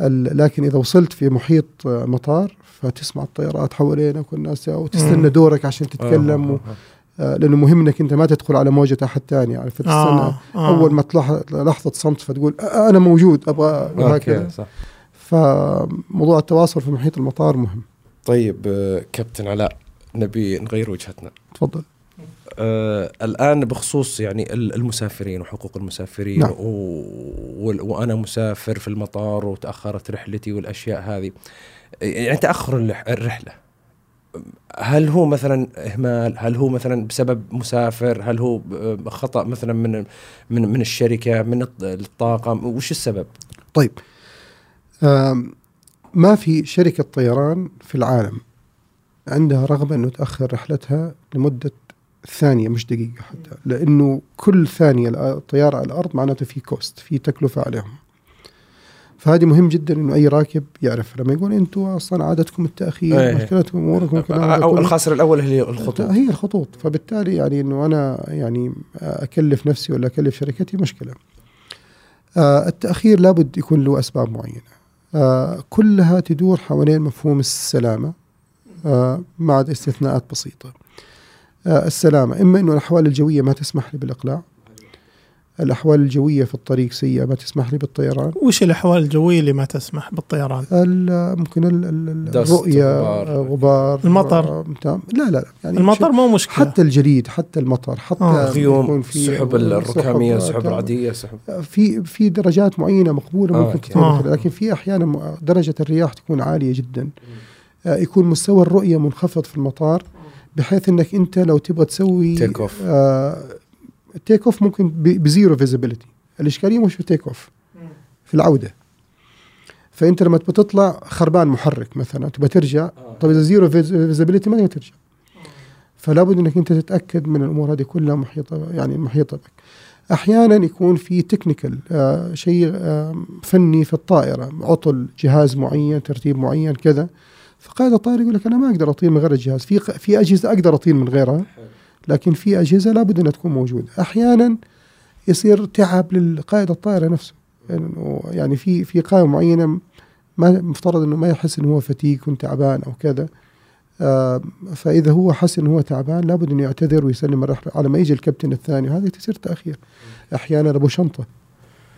ال- لكن إذا وصلت في محيط آه، مطار فتسمع الطيارات حوالينك والناس وتستنى. دورك عشان تتكلم و- آه، لأنه مهم إنك أنت ما تدخل على موجة أحد ثاني يعني فتستنى آه. آه. أول ما تلاحظ لحظة صمت فتقول آه، أنا موجود أبغى أوكي وهكذا. صح. فموضوع التواصل في محيط المطار مهم. طيب آه، كابتن علاء نبي نغير وجهتنا. تفضل. آه الآن بخصوص يعني ال- المسافرين وحقوق المسافرين نعم. و... وأنا مسافر في المطار وتأخرت رحلتي والأشياء هذه. يعني تأخر الرح- الرحلة. هل هو مثلا إهمال؟ هل هو مثلا بسبب مسافر؟ هل هو خطأ مثلا من من من الشركة من الط- الطاقم وش السبب؟ طيب. ما في شركة طيران في العالم عندها رغبة أنه تأخر رحلتها لمدة ثانية مش دقيقة حتى لأنه كل ثانية الطيارة على الأرض معناته في كوست في تكلفة عليهم فهذه مهم جدا إنه أي راكب يعرف لما يقول أنتم أصلا عادتكم التأخير إيه. مشكلتكم أموركم أو. الخاسر الأول هي الخطوط هي الخطوط فبالتالي يعني إنه أنا يعني أكلف نفسي ولا أكلف شركتي مشكلة. آه التأخير لابد يكون له أسباب معينة. آه كلها تدور حوالين مفهوم السلامة آه عدا استثناءات بسيطة. آه السلامة إما إنه الأحوال الجوية ما تسمح لي بالإقلاع. الأحوال الجوية في الطريق سيئة ما تسمح لي بالطيران. وش الأحوال الجوية اللي ما تسمح بالطيران؟ ال- ممكن ال- ال- دست، الرؤية غبار. غبار, غبار المطر. آه، تمام. لا لا لا يعني المطر مو مشكلة حتى الجليد حتى المطر حتى آه. غيوم سحب، سحب آه، العادية سحب في في درجات معينة مقبولة آه، ممكن آه. كذا، لكن في أحيانا م- درجة الرياح تكون عالية جدا آه، يكون مستوى الرؤية منخفض في المطار بحيث إنك أنت لو تبغى تسوي take off. آه take off ممكن ب zero visibility الإشكالية مش في take off في العودة. فأنت لما تبغى تطلع خربان محرك مثلا تبغى ترجع طيب إذا zero visibility ما تقدر ترجع. فلا بد إنك أنت تتأكد من الأمور هذه كلها محيطة يعني محيطة بك. أحيانا يكون في technical آه شيء آه فني في الطائرة عطل جهاز معين ترتيب معين كذا. فقائد الطائره يقول لك أنا ما أقدر أطير من غير الجهاز. في في أجهزة أقدر أطير من غيرها لكن في أجهزة لابد أنها تكون موجودة. أحيانا يصير تعب للقائد الطائرة نفسه. يعني, يعني في في قائمة معينة ما مفترض إنه ما يحس إنه هو فتيك تعبان أو كذا. آه فإذا هو حس إنه هو تعبان لابد انه يعتذر ويسلم الرحلة على ما يجي الكابتن الثاني وهذا تصير تأخير. أحيانا ابو شنطة.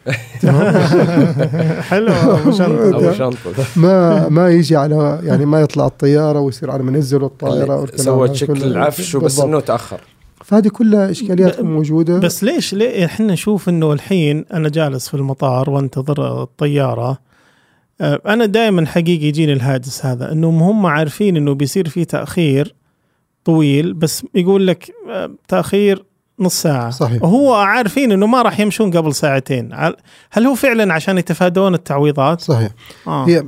حلو أبو شنطة. أبو شنطة. ما ما يجي على يعني ما يطلع الطيارة ويصير على ما ينزلوا الطائرة سوى كله. للعفش وبس. إنه تأخر فهذه كلها إشكاليات موجودة بس ليش ليه إحنا نشوف إنه الحين أنا جالس في المطار وأنتظر الطيارة آه، أنا دائما حقيقي يجيني الهاجس هذا انهم هم عارفين إنه بيصير في تأخير طويل بس يقول لك آه، تأخير نص ساعة. صحيح. وهو عارفين إنه ما راح يمشون قبل ساعتين. هل هو فعلا عشان يتفادون التعويضات؟ صحيح. آه. هي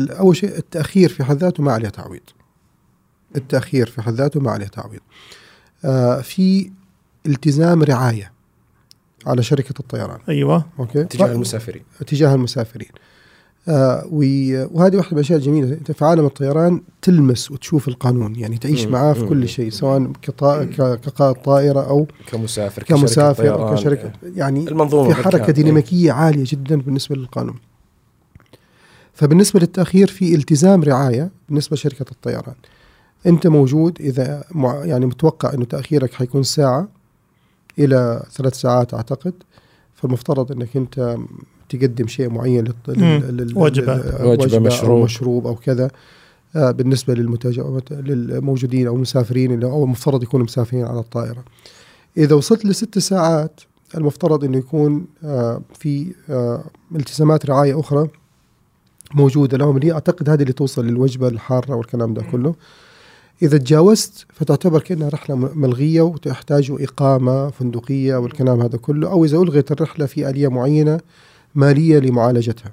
أول شيء التأخير في حد ذاته ما عليه تعويض. التأخير في حد ذاته ما عليه تعويض. آه في التزام رعاية على شركة الطيران. أيوه. أوكي؟ تجاه المسافرين. تجاه المسافرين. آه وهذه واحدة من الأشياء الجميلة أنت في عالم الطيران تلمس وتشوف القانون يعني تعيش مم. معاه في. كل شيء سواء كقائد طائرة أو كمسافر كشركة كمسافر أو طيران. كشركة يعني المنظومة في حركة بالكامل. ديناميكية عالية جدا بالنسبة للقانون فبالنسبة للتأخير في التزام رعاية بالنسبة لشركة الطيران أنت موجود إذا يعني متوقع إنه تأخيرك حيكون ساعة إلى ثلاث ساعات أعتقد فالمفترض إنك أنت تقدم شيء معين للط- لل- مم. لل- لل- وجبة. لل- وجبة، أو مشروب. مشروب أو كذا آه، بالنسبة للمتج... للموجودين أو المسافرين اللي أو المفترض يكونوا مسافرين على الطائرة إذا وصلت لست ساعات المفترض إنه يكون آه، في آه، التزامات رعاية أخرى موجودة لهم اللي أعتقد هذه اللي توصل للوجبة الحارة والكلام ده كله إذا تجاوزت فتعتبر كأنها رحلة ملغية وتحتاج إقامة فندقية والكلام هذا كله أو إذا الغيت الرحلة في آلية معينة مالية لمعالجتها.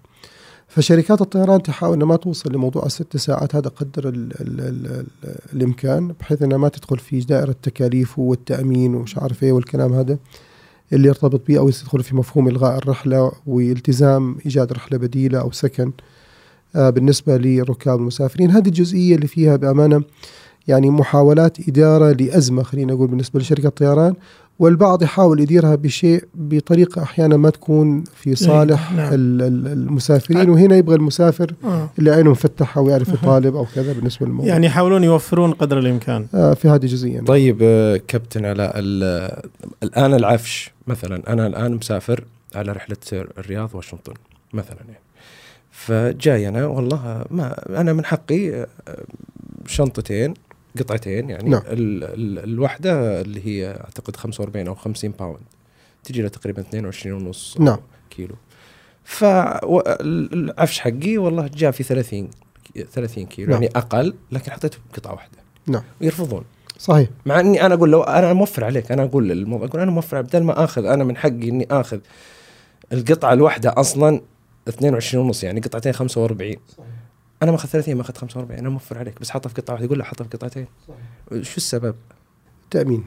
فشركات الطيران تحاول ما توصل لموضوع الست ساعات هذا قدر ال ال ال ال الإمكان بحيث إنها ما تدخل في دائرة التكاليف والتأمين ومش عارف إيه والكلام هذا اللي يرتبط به أو يدخل في مفهوم إلغاء الرحلة والتزام إيجاد رحلة بديلة أو سكن آه، بالنسبة لركاب المسافرين. هذه الجزئية اللي فيها بأمانة يعني محاولات إدارة لأزمة خلينا نقول بالنسبة لشركة الطيران. والبعض يحاول يديرها بشيء بطريقة أحيانا ما تكون في صالح نعم. ال- ال- المسافرين. وهنا يبغى المسافر آه. اللي عينه مفتحة ويعرف يطالب أو كذا بالنسبة للموضوع. يعني يحاولون يوفرون قدر الإمكان. آه في هذه جزئية. طيب آه، كابتن علاء ال- الآن العفش مثلا أنا الآن مسافر على رحلة الرياض واشنطن مثلا يعني. فجاي أنا والله ما أنا من حقي آه، شنطتين قطعتين يعني. نعم. ال ال الواحده اللي هي أعتقد 45 أو 50 باوند تجي لها تقريبا 22 ونص نعم. كيلو. فالعفش حقي والله جاء في 30 30 كيلو. نعم. يعني أقل لكن حطيته بقطعه واحدة. نعم. ويرفضون. صحيح. مع إني أنا أقول لو أنا موفر عليك. أنا أقول للموضوع أقول أنا موفر بدل ما آخذ أنا من حقي إني آخذ القطعة الواحده أصلا 22 ونص يعني قطعتين 45 أنا ماخذ 30 ماخذ 45 أنا موفر عليك بس حطها في قطعه واحدة يقول لا حطها في قطعتين. شو السبب؟ تأمين.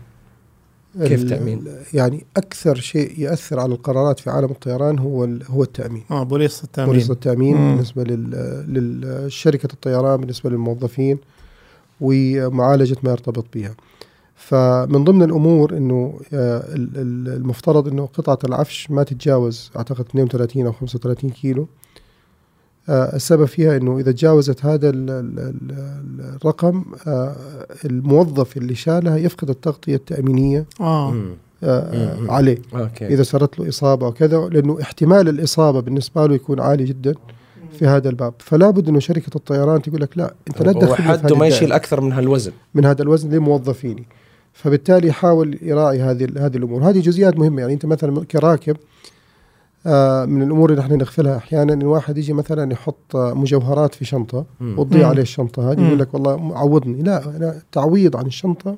كيف تأمين؟ يعني أكثر شيء يأثر على القرارات في عالم الطيران هو ال- هو التأمين. آه بوليس التأمين. بوليس التأمين مم. بالنسبة لل- لشركه الطيران بالنسبة للموظفين ومعالجة ما يرتبط بها. فمن ضمن الأمور إنه آه، ال- ال- المفترض إنه قطعة العفش ما تتجاوز أعتقد 32 أو 35 كيلو. السبب فيها إنه إذا تجاوزت هذا ال- ال- ال- الرقم آه، الموظف اللي شالها يفقد التغطية التأمينية. آه، مم. عليه. أوكي. إذا صارت له إصابة وكذا لأنه احتمال الإصابة بالنسبة له يكون عالي جدا في هذا الباب. فلا بد إنه شركة الطيران تقول لك لا أنت لا هو تدخل حده ما يشيل أكثر من هالوزن. من هذا الوزن لموظفيني. فبالتالي يحاول يراعي هذه هذه الأمور. هذه جزئيات مهمة. يعني أنت مثلا كراكب آه من الأمور اللي نحن نغفلها أحيانا إن الواحد يجي مثلا يحط آه، مجوهرات في شنطة. وتضيع. عليه الشنطة هذه. يقول لك والله عوضني. لا لا تعويض عن الشنطة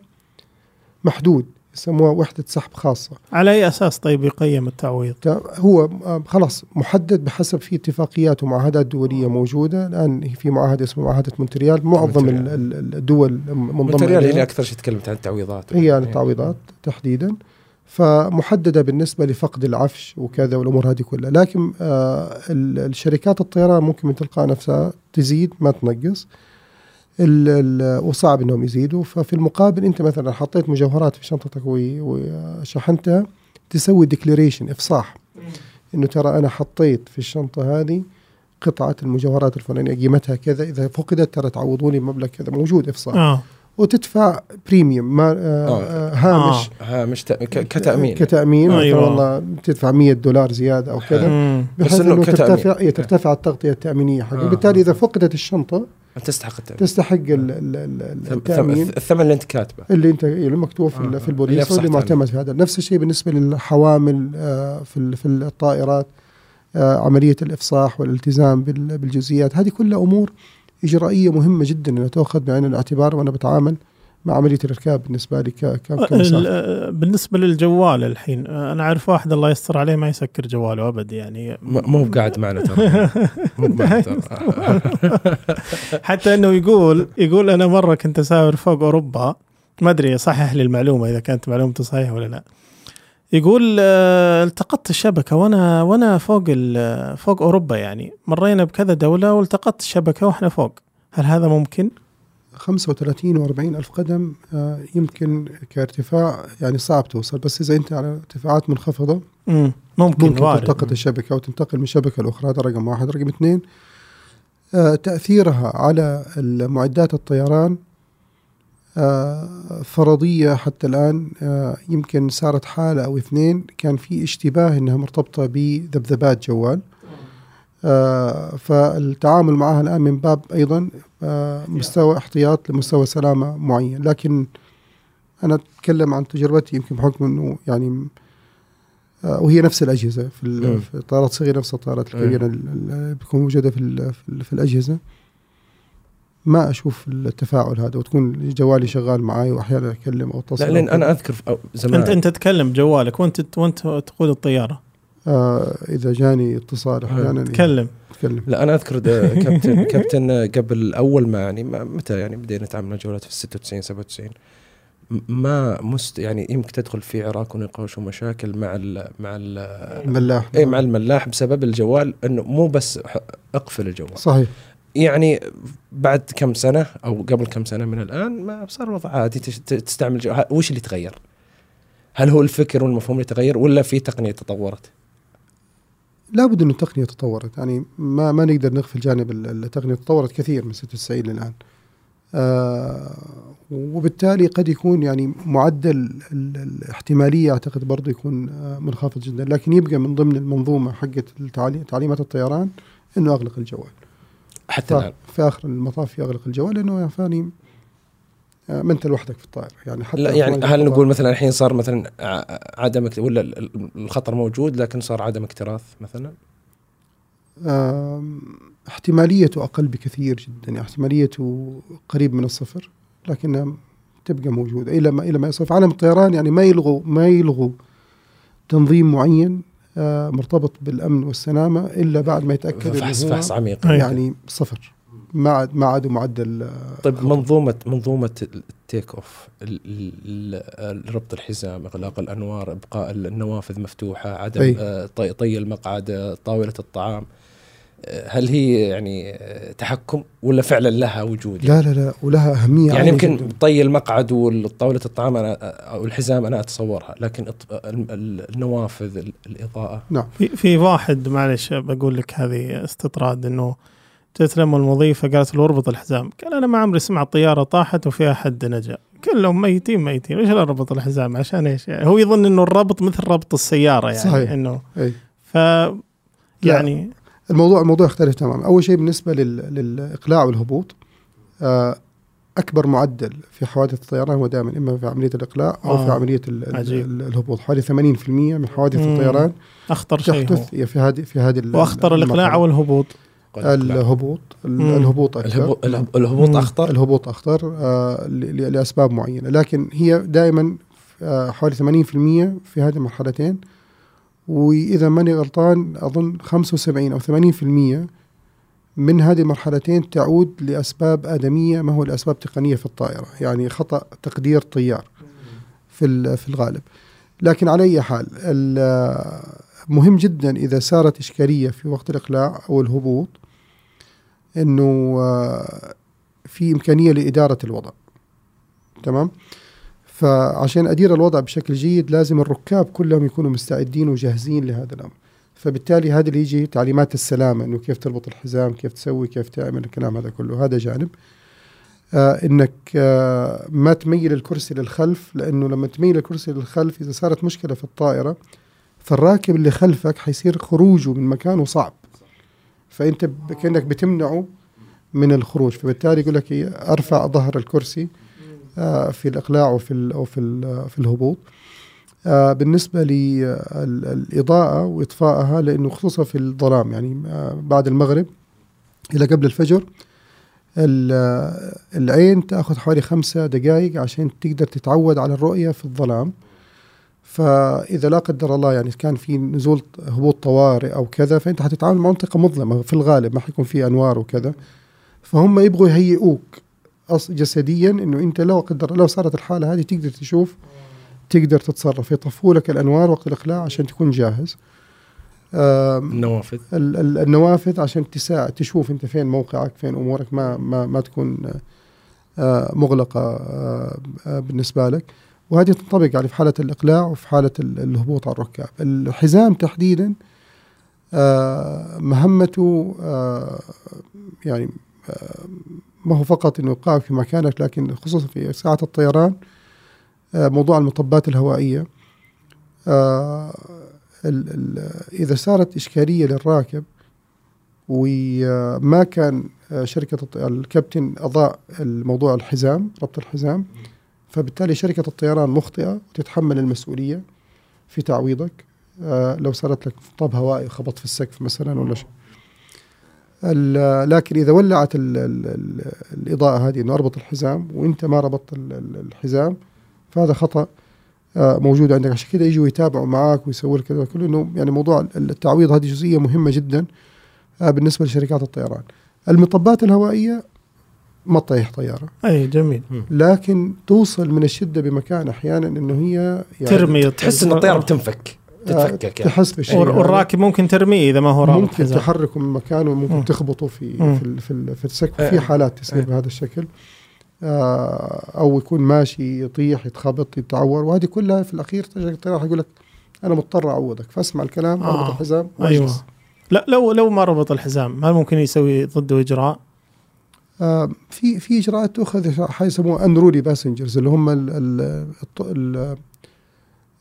محدود يسموها وحدة سحب خاصة. على أي أساس طيب يقيم التعويض؟ هو آه، خلاص محدد بحسب في اتفاقيات ومعاهدات دولية موجودة. الآن في معاهده اسمها معاهدة مونتريال. معظم الدول منضمة مونتريال هي أكثر شيء تكلمت عن التعويضات. هي عن التعويضات تحديدا. فمحددة بالنسبة لفقد العفش وكذا والأمور هذه كلها. لكن آه ال- الشركات الطيران ممكن من تلقاء نفسها تزيد ما تنقص. وصعب إنهم يزيدوا. ففي المقابل أنت مثلا حطيت مجوهرات في شنطتك وشحنتها تسوي declaration إفصاح. إنه ترى أنا حطيت في الشنطة هذه قطعة المجوهرات الفلانية قيمتها كذا إذا فقدت ترى تعوضوني بمبلغ كذا موجود إفصاح. آه. وتدفع premium ما آه آه. آه هامش هامش تأ- ك- كتأمين كتأمين أيوة. أيوة. والله تدفع 100 دولار زيادة أو كذا. بحيث بس إنه إنه كتأمين. ترتفع إيه ترتفع التغطية التأمينية حقه آه. بالتالي إذا فقدت الشنطة تستحق التأمين تستحق ال- ال- ال- ثم- التأمين ثم- الثمن اللي أنت كاتبه اللي أنت اللي مكتوب في, آه. في اللي البوليس واللي معتمد في هذا نفس الشيء بالنسبة للحوامل آه، في في الطائرات آه، عملية الإفصاح والالتزام بال- بالجزئيات هذه كلها أمور إجرائية مهمة جدا إنها تؤخذ بعين الاعتبار وأنا بتعامل مع عملية الإركاب بالنسبة لي ك- بالنسبة للجوال الحين أنا أعرف واحد الله يستر عليه ما يسكر جواله أبد يعني. مو بقاعد معنا ترى. مو معنا ترى. حتى إنه يقول يقول أنا مرة كنت أسافر فوق أوروبا ما أدري صحح لي المعلومة إذا كانت معلومته صحيحة ولا لا. يقول آه، التقطت الشبكة وأنا وأنا فوق ال- فوق أوروبا يعني مرينا بكذا دولة والتقطت الشبكة وإحنا فوق هل هذا ممكن؟ 35 و40 ألف قدم آه، يمكن كارتفاع يعني صعب توصل بس إذا أنت على ارتفاعات منخفضة مم. ممكن, ممكن وارد. تلتقط الشبكة وتنتقل من شبكة لأخرى هذا رقم واحد رقم اثنين آه، تأثيرها على معدات الطيران آه، فرضية حتى الآن آه، يمكن صارت حالة أو اثنين كان في اشتباه أنها مرتبطة بذبذبات جوال. آه، فالتعامل معها الآن من باب أيضا آه، مستوى احتياط لمستوى سلامة معين. لكن أنا أتكلم عن تجربتي يمكن بحكم أنه يعني وهي نفس الأجهزة في, الطائرات الصغيرة نفس الطائرات الكبيرة ال- ال- اللي بتكون موجودة في, في, ال- في الأجهزة. ما أشوف التفاعل هذا وتكون جوالي شغال معي وأحيانا أكلم أو أتصل لا لأن. أنا أذكر زمان. انت أنت تتكلم بجوالك وأنت وأنت تقود الطيارة. آه إذا جاني اتصال أحيانا تكلم. أتكلم لا أنا أذكر كابتن كابتن قبل أول ما يعني ما متى يعني بدينا نتعامل مع جوالات في 96 97 م- ما مست يعني يمكن تدخل في عراك ونقاش ومشاكل مع ال مع ال الملاح اي مع الملاح بسبب الجوال إنه مو بس ح- أقفل الجوال. صحيح. يعني بعد كم سنة أو قبل كم سنة من الآن ما صار الوضع عادي تستعمل جوال وش اللي تغير؟ هل هو الفكر والمفهوم اللي تغير ولا في تقنية تطورت؟ لابد إنه التقنية تطورت يعني ما ما نقدر نغفل جانب ال- التقنية تطورت كثير من 96 للآن آه وبالتالي قد يكون يعني معدل ال- الاحتمالية أعتقد برضه يكون آه منخفض جدا لكن يبقى من ضمن المنظومة حقت تعليمات الطيران إنه أغلق الجوال حتى الآن. في آخر المطاف يغلق الجوال لأنه يا فاني آه، ما أنت لوحدك في الطائره يعني حتى لا يعني هل نقول مثلا الحين صار مثلا ع- عدم اكت- ولا ال- ال- الخطر موجود لكن صار عدم اكتراث مثلا؟ احتماليته أقل بكثير جدا. يعني احتماليته قريب من الصفر لكنها تبقى موجودة. إلى ما إلى ما يصير عالم الطيران يعني ما يلغوا ما يلغوا تنظيم معين آه، مرتبط بالأمن والسلامة إلا بعد ما يتأكد فحص فحص عميق. يعني صفر ما عاد ما عاد معدل آه، طيب منظومه منظومة التيك أوف ربط الحزام إغلاق الأنوار إبقاء النوافذ مفتوحة عدم. آه، طي, طي المقعد آه، طاولة الطعام هل هي يعني تحكم ولا فعلا لها وجود؟ لا لا لا ولها أهمية يعني يمكن جداً. طي المقعد وطاوله الطعام أنا أو الحزام أنا أتصورها لكن النوافذ ال- الإضاءة. في في واحد معلش بقول لك هذه استطراد إنه جت لما المضيفة قالت له اربط الحزام. قال أنا ما عمري سمعت طيارة طاحت وفيها حد نجا. كلهم ميتين ميتين. إيش اللي ربط الحزام؟ عشان إيش؟ يعني هو يظن إنه الربط مثل ربط السيارة يعني صحيح. إنه أي. ف يعني الموضوع الموضوع يختلف تماما أول شيء بالنسبة لل... للإقلاع والهبوط آه، أكبر معدل في حوادث الطيران هو دائما إما في عملية الإقلاع أو آه، في عملية ال... ال... عجيب. ال- الهبوط حوالي 80% من حوادث مم. الطيران أخطر شيء هو تحدث هي في هذه في هذه ال- وأخطر الإقلاع. والهبوط الهبوط ال- مم. الهبوط أكثر الهبو- الهب- الهبوط. أخطر الهبوط أخطر آه، لأسباب معينة لكن هي دائما آه، حوالي 80% في هذه المرحلتين وإذا ماني غلطان أظن 75 أو 80% من هذه المرحلتين تعود لأسباب آدمية ما هو لاسباب تقنيه في الطائرة؟ يعني خطأ تقدير طيار في في الغالب. لكن على أي حال ال- مهم جدا إذا صارت إشكالية في وقت الإقلاع أو الهبوط إنه آه، في إمكانية لإدارة الوضع. تمام؟ فعشان أدير الوضع بشكل جيد لازم الركاب كلهم يكونوا مستعدين وجاهزين لهذا الأمر. فبالتالي هذا اللي يجي تعليمات السلامة إنه كيف تربط الحزام كيف تسوي كيف تعمل الكلام هذا كله. هذا جانب. آه إنك آه ما تميل الكرسي للخلف لأنه لما تميل الكرسي للخلف إذا صارت مشكلة في الطائرة فالراكب اللي خلفك حيصير خروجه من مكانه صعب. فأنت كأنك بتمنعه من الخروج. فبالتالي يقول لك إيه، أرفع ظهر الكرسي. في الإقلاع وفي ال أو في ال- في الهبوط. آه، بالنسبة للاضاءه وإطفائها لأنه خصوصا في الظلام يعني آه، بعد المغرب إلى قبل الفجر ال- آه، العين تأخذ حوالي خمسة دقائق عشان تقدر تتعود على الرؤية في الظلام. فإذا لا قدر الله يعني كان في نزول هبوط طوارئ أو كذا فأنت حتتعامل مع منطقة مظلمة في الغالب ما حيكون في أنوار وكذا. فهم يبغوا يهيئوك جسديا إنه أنت لو قدر لو صارت الحالة هذه تقدر تشوف تقدر تتصرف يطفوا لك الأنوار وقت الاقلاع عشان تكون جاهز. النوافذ. ال- ال- النوافذ عشان تساعد تشوف أنت فين موقعك فين أمورك ما ما ما تكون مغلقة بالنسبة لك. وهذه تنطبق يعني في حالة الإقلاع وفي حالة ال- الهبوط على الركاب. الحزام تحديدا مهمته يعني ما هو فقط إنه يوقعك في مكانك لكن خصوصا في ساعه الطيران آه، موضوع المطبات الهوائية. آه، إذا صارت إشكالية للراكب وما كان آه، شركة الكابتن أضاء الموضوع الحزام ربط الحزام فبالتالي شركة الطيران مخطئة وتتحمل المسؤولية في تعويضك. لو صارت لك طب هوائي خبط في السقف مثلا ولا شيء. لكن إذا ولعت ال ال ال الإضاءة هذه إنه أربط الحزام وأنت ما ربطت ال- ال- الحزام فهذا خطأ آه، موجود عندك. عشان كده يجوا يتابعوا معاك ويسووا لك كذا كله إنه يعني موضوع التعويض هذه جزئية مهمة جدا آه، بالنسبة لشركات الطيران. المطبات الهوائية ما تطيح طيارة. أي جميل. لكن توصل من الشدة بمكان أحيانا إنه هي يعني ترمي تحس إن الطيارة بتنفك. تتفكك يعني. تحس هذا. والراكب ممكن ترميه إذا ما هو رابط ممكن حزام تحركه من مكانه مم. وممكن تخبطه في مم. في في, في السقف آه. في حالات تصير آه. بهذا الشكل آه، أو يكون ماشي يطيح يتخبط يتعور وهذه كلها في الأخير تجي يقول لك أنا مضطر أعوضك فاسمع الكلام آه. أربط الحزام أيوه. لا لو لو ما ربط الحزام هل ممكن يسوي ضده إجراء؟ آه، في في إجراءات تؤخذ حاجة يسموها unruly passengers اللي هم ال ال الط- ال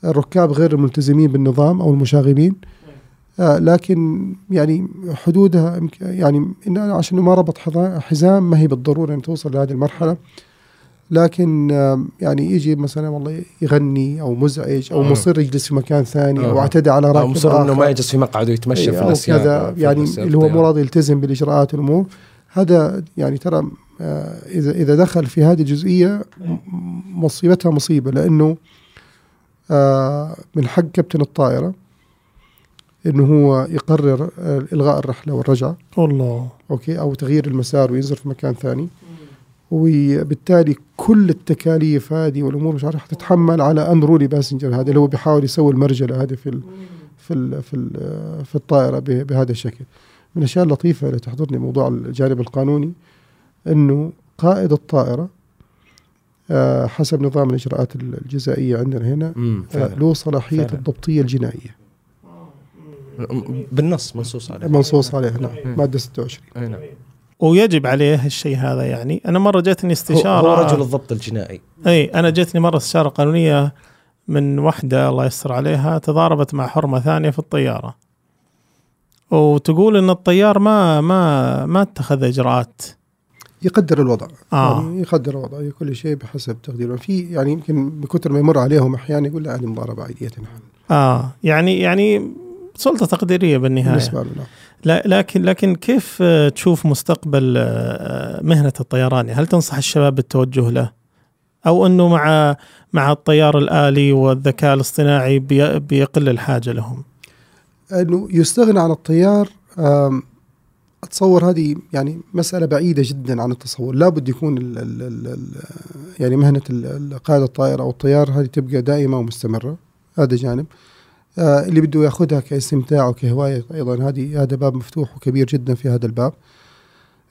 الركاب غير الملتزمين بالنظام أو المشاغبين آه، لكن يعني حدودها يعني إن أنا عشان ما ربط حزام ما هي بالضرورة أن توصل لهذه المرحلة لكن آه، يعني يجي مثلا والله يغني أو مزعج أو آه. مصر يجلس في مكان ثاني أو آه. اعتدى على أو راكب مصر إنه. ما يجلس في مقعد ويتمشى في الاسياق كذا في يعني اللي هو. مو راضي يلتزم بالإجراءات والامور هذا يعني ترى آه، اذا إذا دخل في هذه الجزئية مصيبتها مصيبة لأنه آه، من حق كابتن الطائرة إنه هو يقرر آه، إلغاء الرحلة والرجعة. والله okay أو تغيير المسار وينزل في مكان ثاني. وبالتالي كل التكاليف هذه والأمور مش عارف حتتحمل على unruly passenger هذا اللي هو بيحاول يسوي المرجله هذه في ال في ال في ال في الطائرة بهذا الشكل. من الأشياء اللطيفة اللي تحضرني موضوع الجانب القانوني إنه قائد الطائرة آه، حسب نظام الإجراءات الجزائية عندنا هنا مم، آه،. له صلاحية فعلا. الضبطية الجنائية. بالنص منصوص عليه. منصوص عليها نعم مادة 26 أي نعم. ويجب عليه الشيء هذا يعني. أنا مرة جاتني استشاره هو رجل الضبط الجنائي. أي أنا جتني مرة استشارة قانونية من وحدة الله يستر عليها تضاربت مع حرمة ثانية في الطيارة. وتقول إن الطيار ما ما ما اتخذ إجراءات. يقدر الوضع. آه. يعني يقدر الوضع كل شيء بحسب تقديره. في يعني يمكن بكثر ما يمر عليهم أحيانا يقول لا هذه مضاربة عادية آه. يعني يعني سلطة تقديرية بالنهاية. بالنسبة له نعم. لا لكن لكن كيف تشوف مستقبل آه، مهنة الطيران؟ هل تنصح الشباب بالتوجه له؟ أو أنه مع مع الطيار الآلي والذكاء الاصطناعي بي- بيقل الحاجة لهم؟ أنه يستغنى عن الطيار أتصور هذه يعني مسألة بعيدة جدا عن التصور. لابد يكون ال ال ال يعني مهنة قائد الطائرة أو الطيار هذه تبقى دائمة ومستمرة. هذا جانب. آه اللي بده ياخذها كاستمتاع وكهوايه أيضا هذه هذا باب مفتوح وكبير جدا في هذا الباب.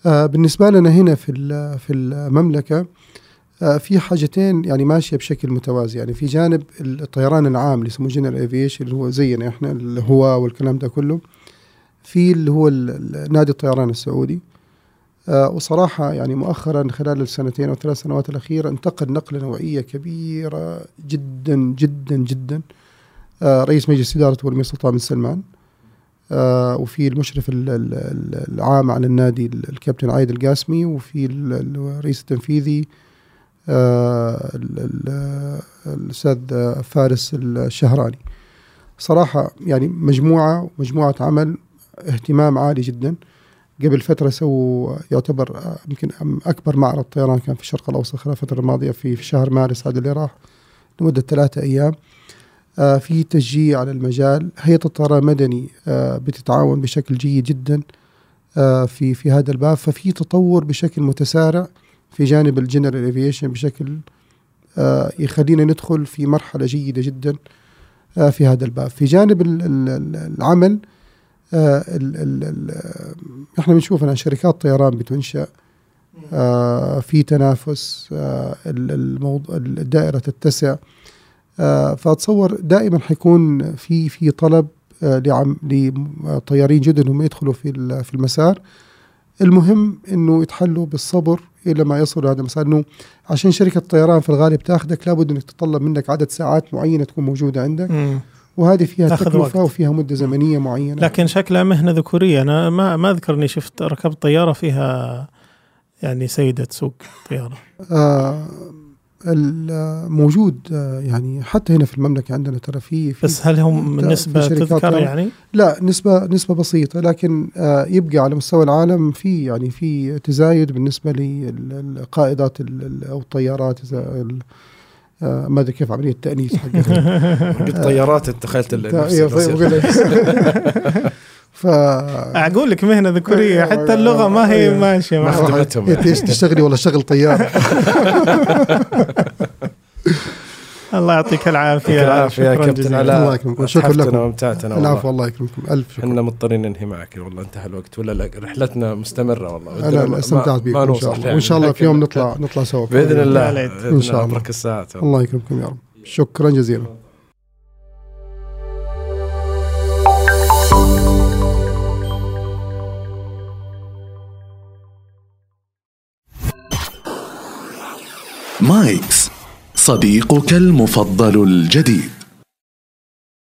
آه بالنسبة لنا هنا في في المملكة آه في حاجتين يعني ماشية بشكل متوازي. يعني في جانب الطيران العام اللي يسموه general aviation اللي هو زينا إحنا الهواة والكلام ده كله. في اللي هو نادي الطيران السعودي. آه وصراحة يعني مؤخرا خلال السنتين أو ثلاث سنوات الأخيرة انتقل نقلة نوعية كبيرة جدا جدا جدا. آه رئيس مجلس إدارة هو الأمير سلطان بن سلمان. آه وفي المشرف ال- ال- ال- العام على النادي ال- الكابتن عايد القاسمي وفي ال- ال- الرئيس التنفيذي ال- ال- الأستاذ فارس الشهراني. صراحة يعني مجموعة مجموعة عمل اهتمام عالي جدا. قبل فترة سووا يعتبر آه، يمكن أكبر معرض طيران كان في الشرق الأوسط خلال الفترة الماضية في شهر مارس هذا اللي راح لمدة ثلاثة أيام. آه، في تشجيع على المجال هيئة الطيران المدني آه، بتتعاون بشكل جيد جدا في في هذا الباب. ففي تطور بشكل متسارع في جانب ال general aviation بشكل يخلينا ندخل في مرحلة جيدة جدا في هذا الباب. في جانب ال- ال- ال- العمل آه، ال- ال- ال- إحنا بنشوف ان شركات طيران بتنشأ آه، في تنافس آه، الدائرة تتسع. آه، فأتصور دائما حيكون في في طلب آه، لطيارين جدد إنهم يدخلوا في في المسار. المهم إنه يتحلوا بالصبر إلى ما يصلوا هذا المسار. إنه عشان شركة الطيران في الغالب تاخذك لابد إنك تتطلب منك عدد ساعات معينة تكون موجودة عندك. مم. وهذه فيها تكلفة وقت. وفيها مدة زمنية معينة لكن شكلها مهنة ذكورية أنا ما ما اذكر اني شفت ركبت طيارة فيها يعني سيدة تسوق طيارة آه ال- موجود آه يعني حتى هنا في المملكة عندنا ترى في بس هل هم نسبة تذكر. يعني؟ لا نسبه نسبة بسيطة لكن آه يبقى على مستوى العالم في يعني في تزايد بالنسبة للقائدات أو الطيارات آه ما أدري كيف عملية التأنيث حقتها قلت طيارات تخيلت. ف أقول لك مهنة ذكورية أيوة، حتى اللغة ما هي أيوة. ماشية ما. خدمتهم انت إيش تشتغلي والله شغل طيار الله يعطيك العافية. يعطيك العافية يا كابتن. علاء. الله يكرمكم. شكراً لكم. وامتعتنا العفو الله يكرمكم. ألف شكر. إحنا مضطرين ننهي معك. والله انتهى الوقت. ولا لا رحلتنا مستمرة والله. أنا استمتعت بكم إن شاء الله. وإن شاء الله في يوم نطلع نطلع سوا. بإذن الله. إن شاء الله. برك الساعات الله يكرمكم يا رب. شكرا جزيلا. مايكس صديقك المفضل الجديد.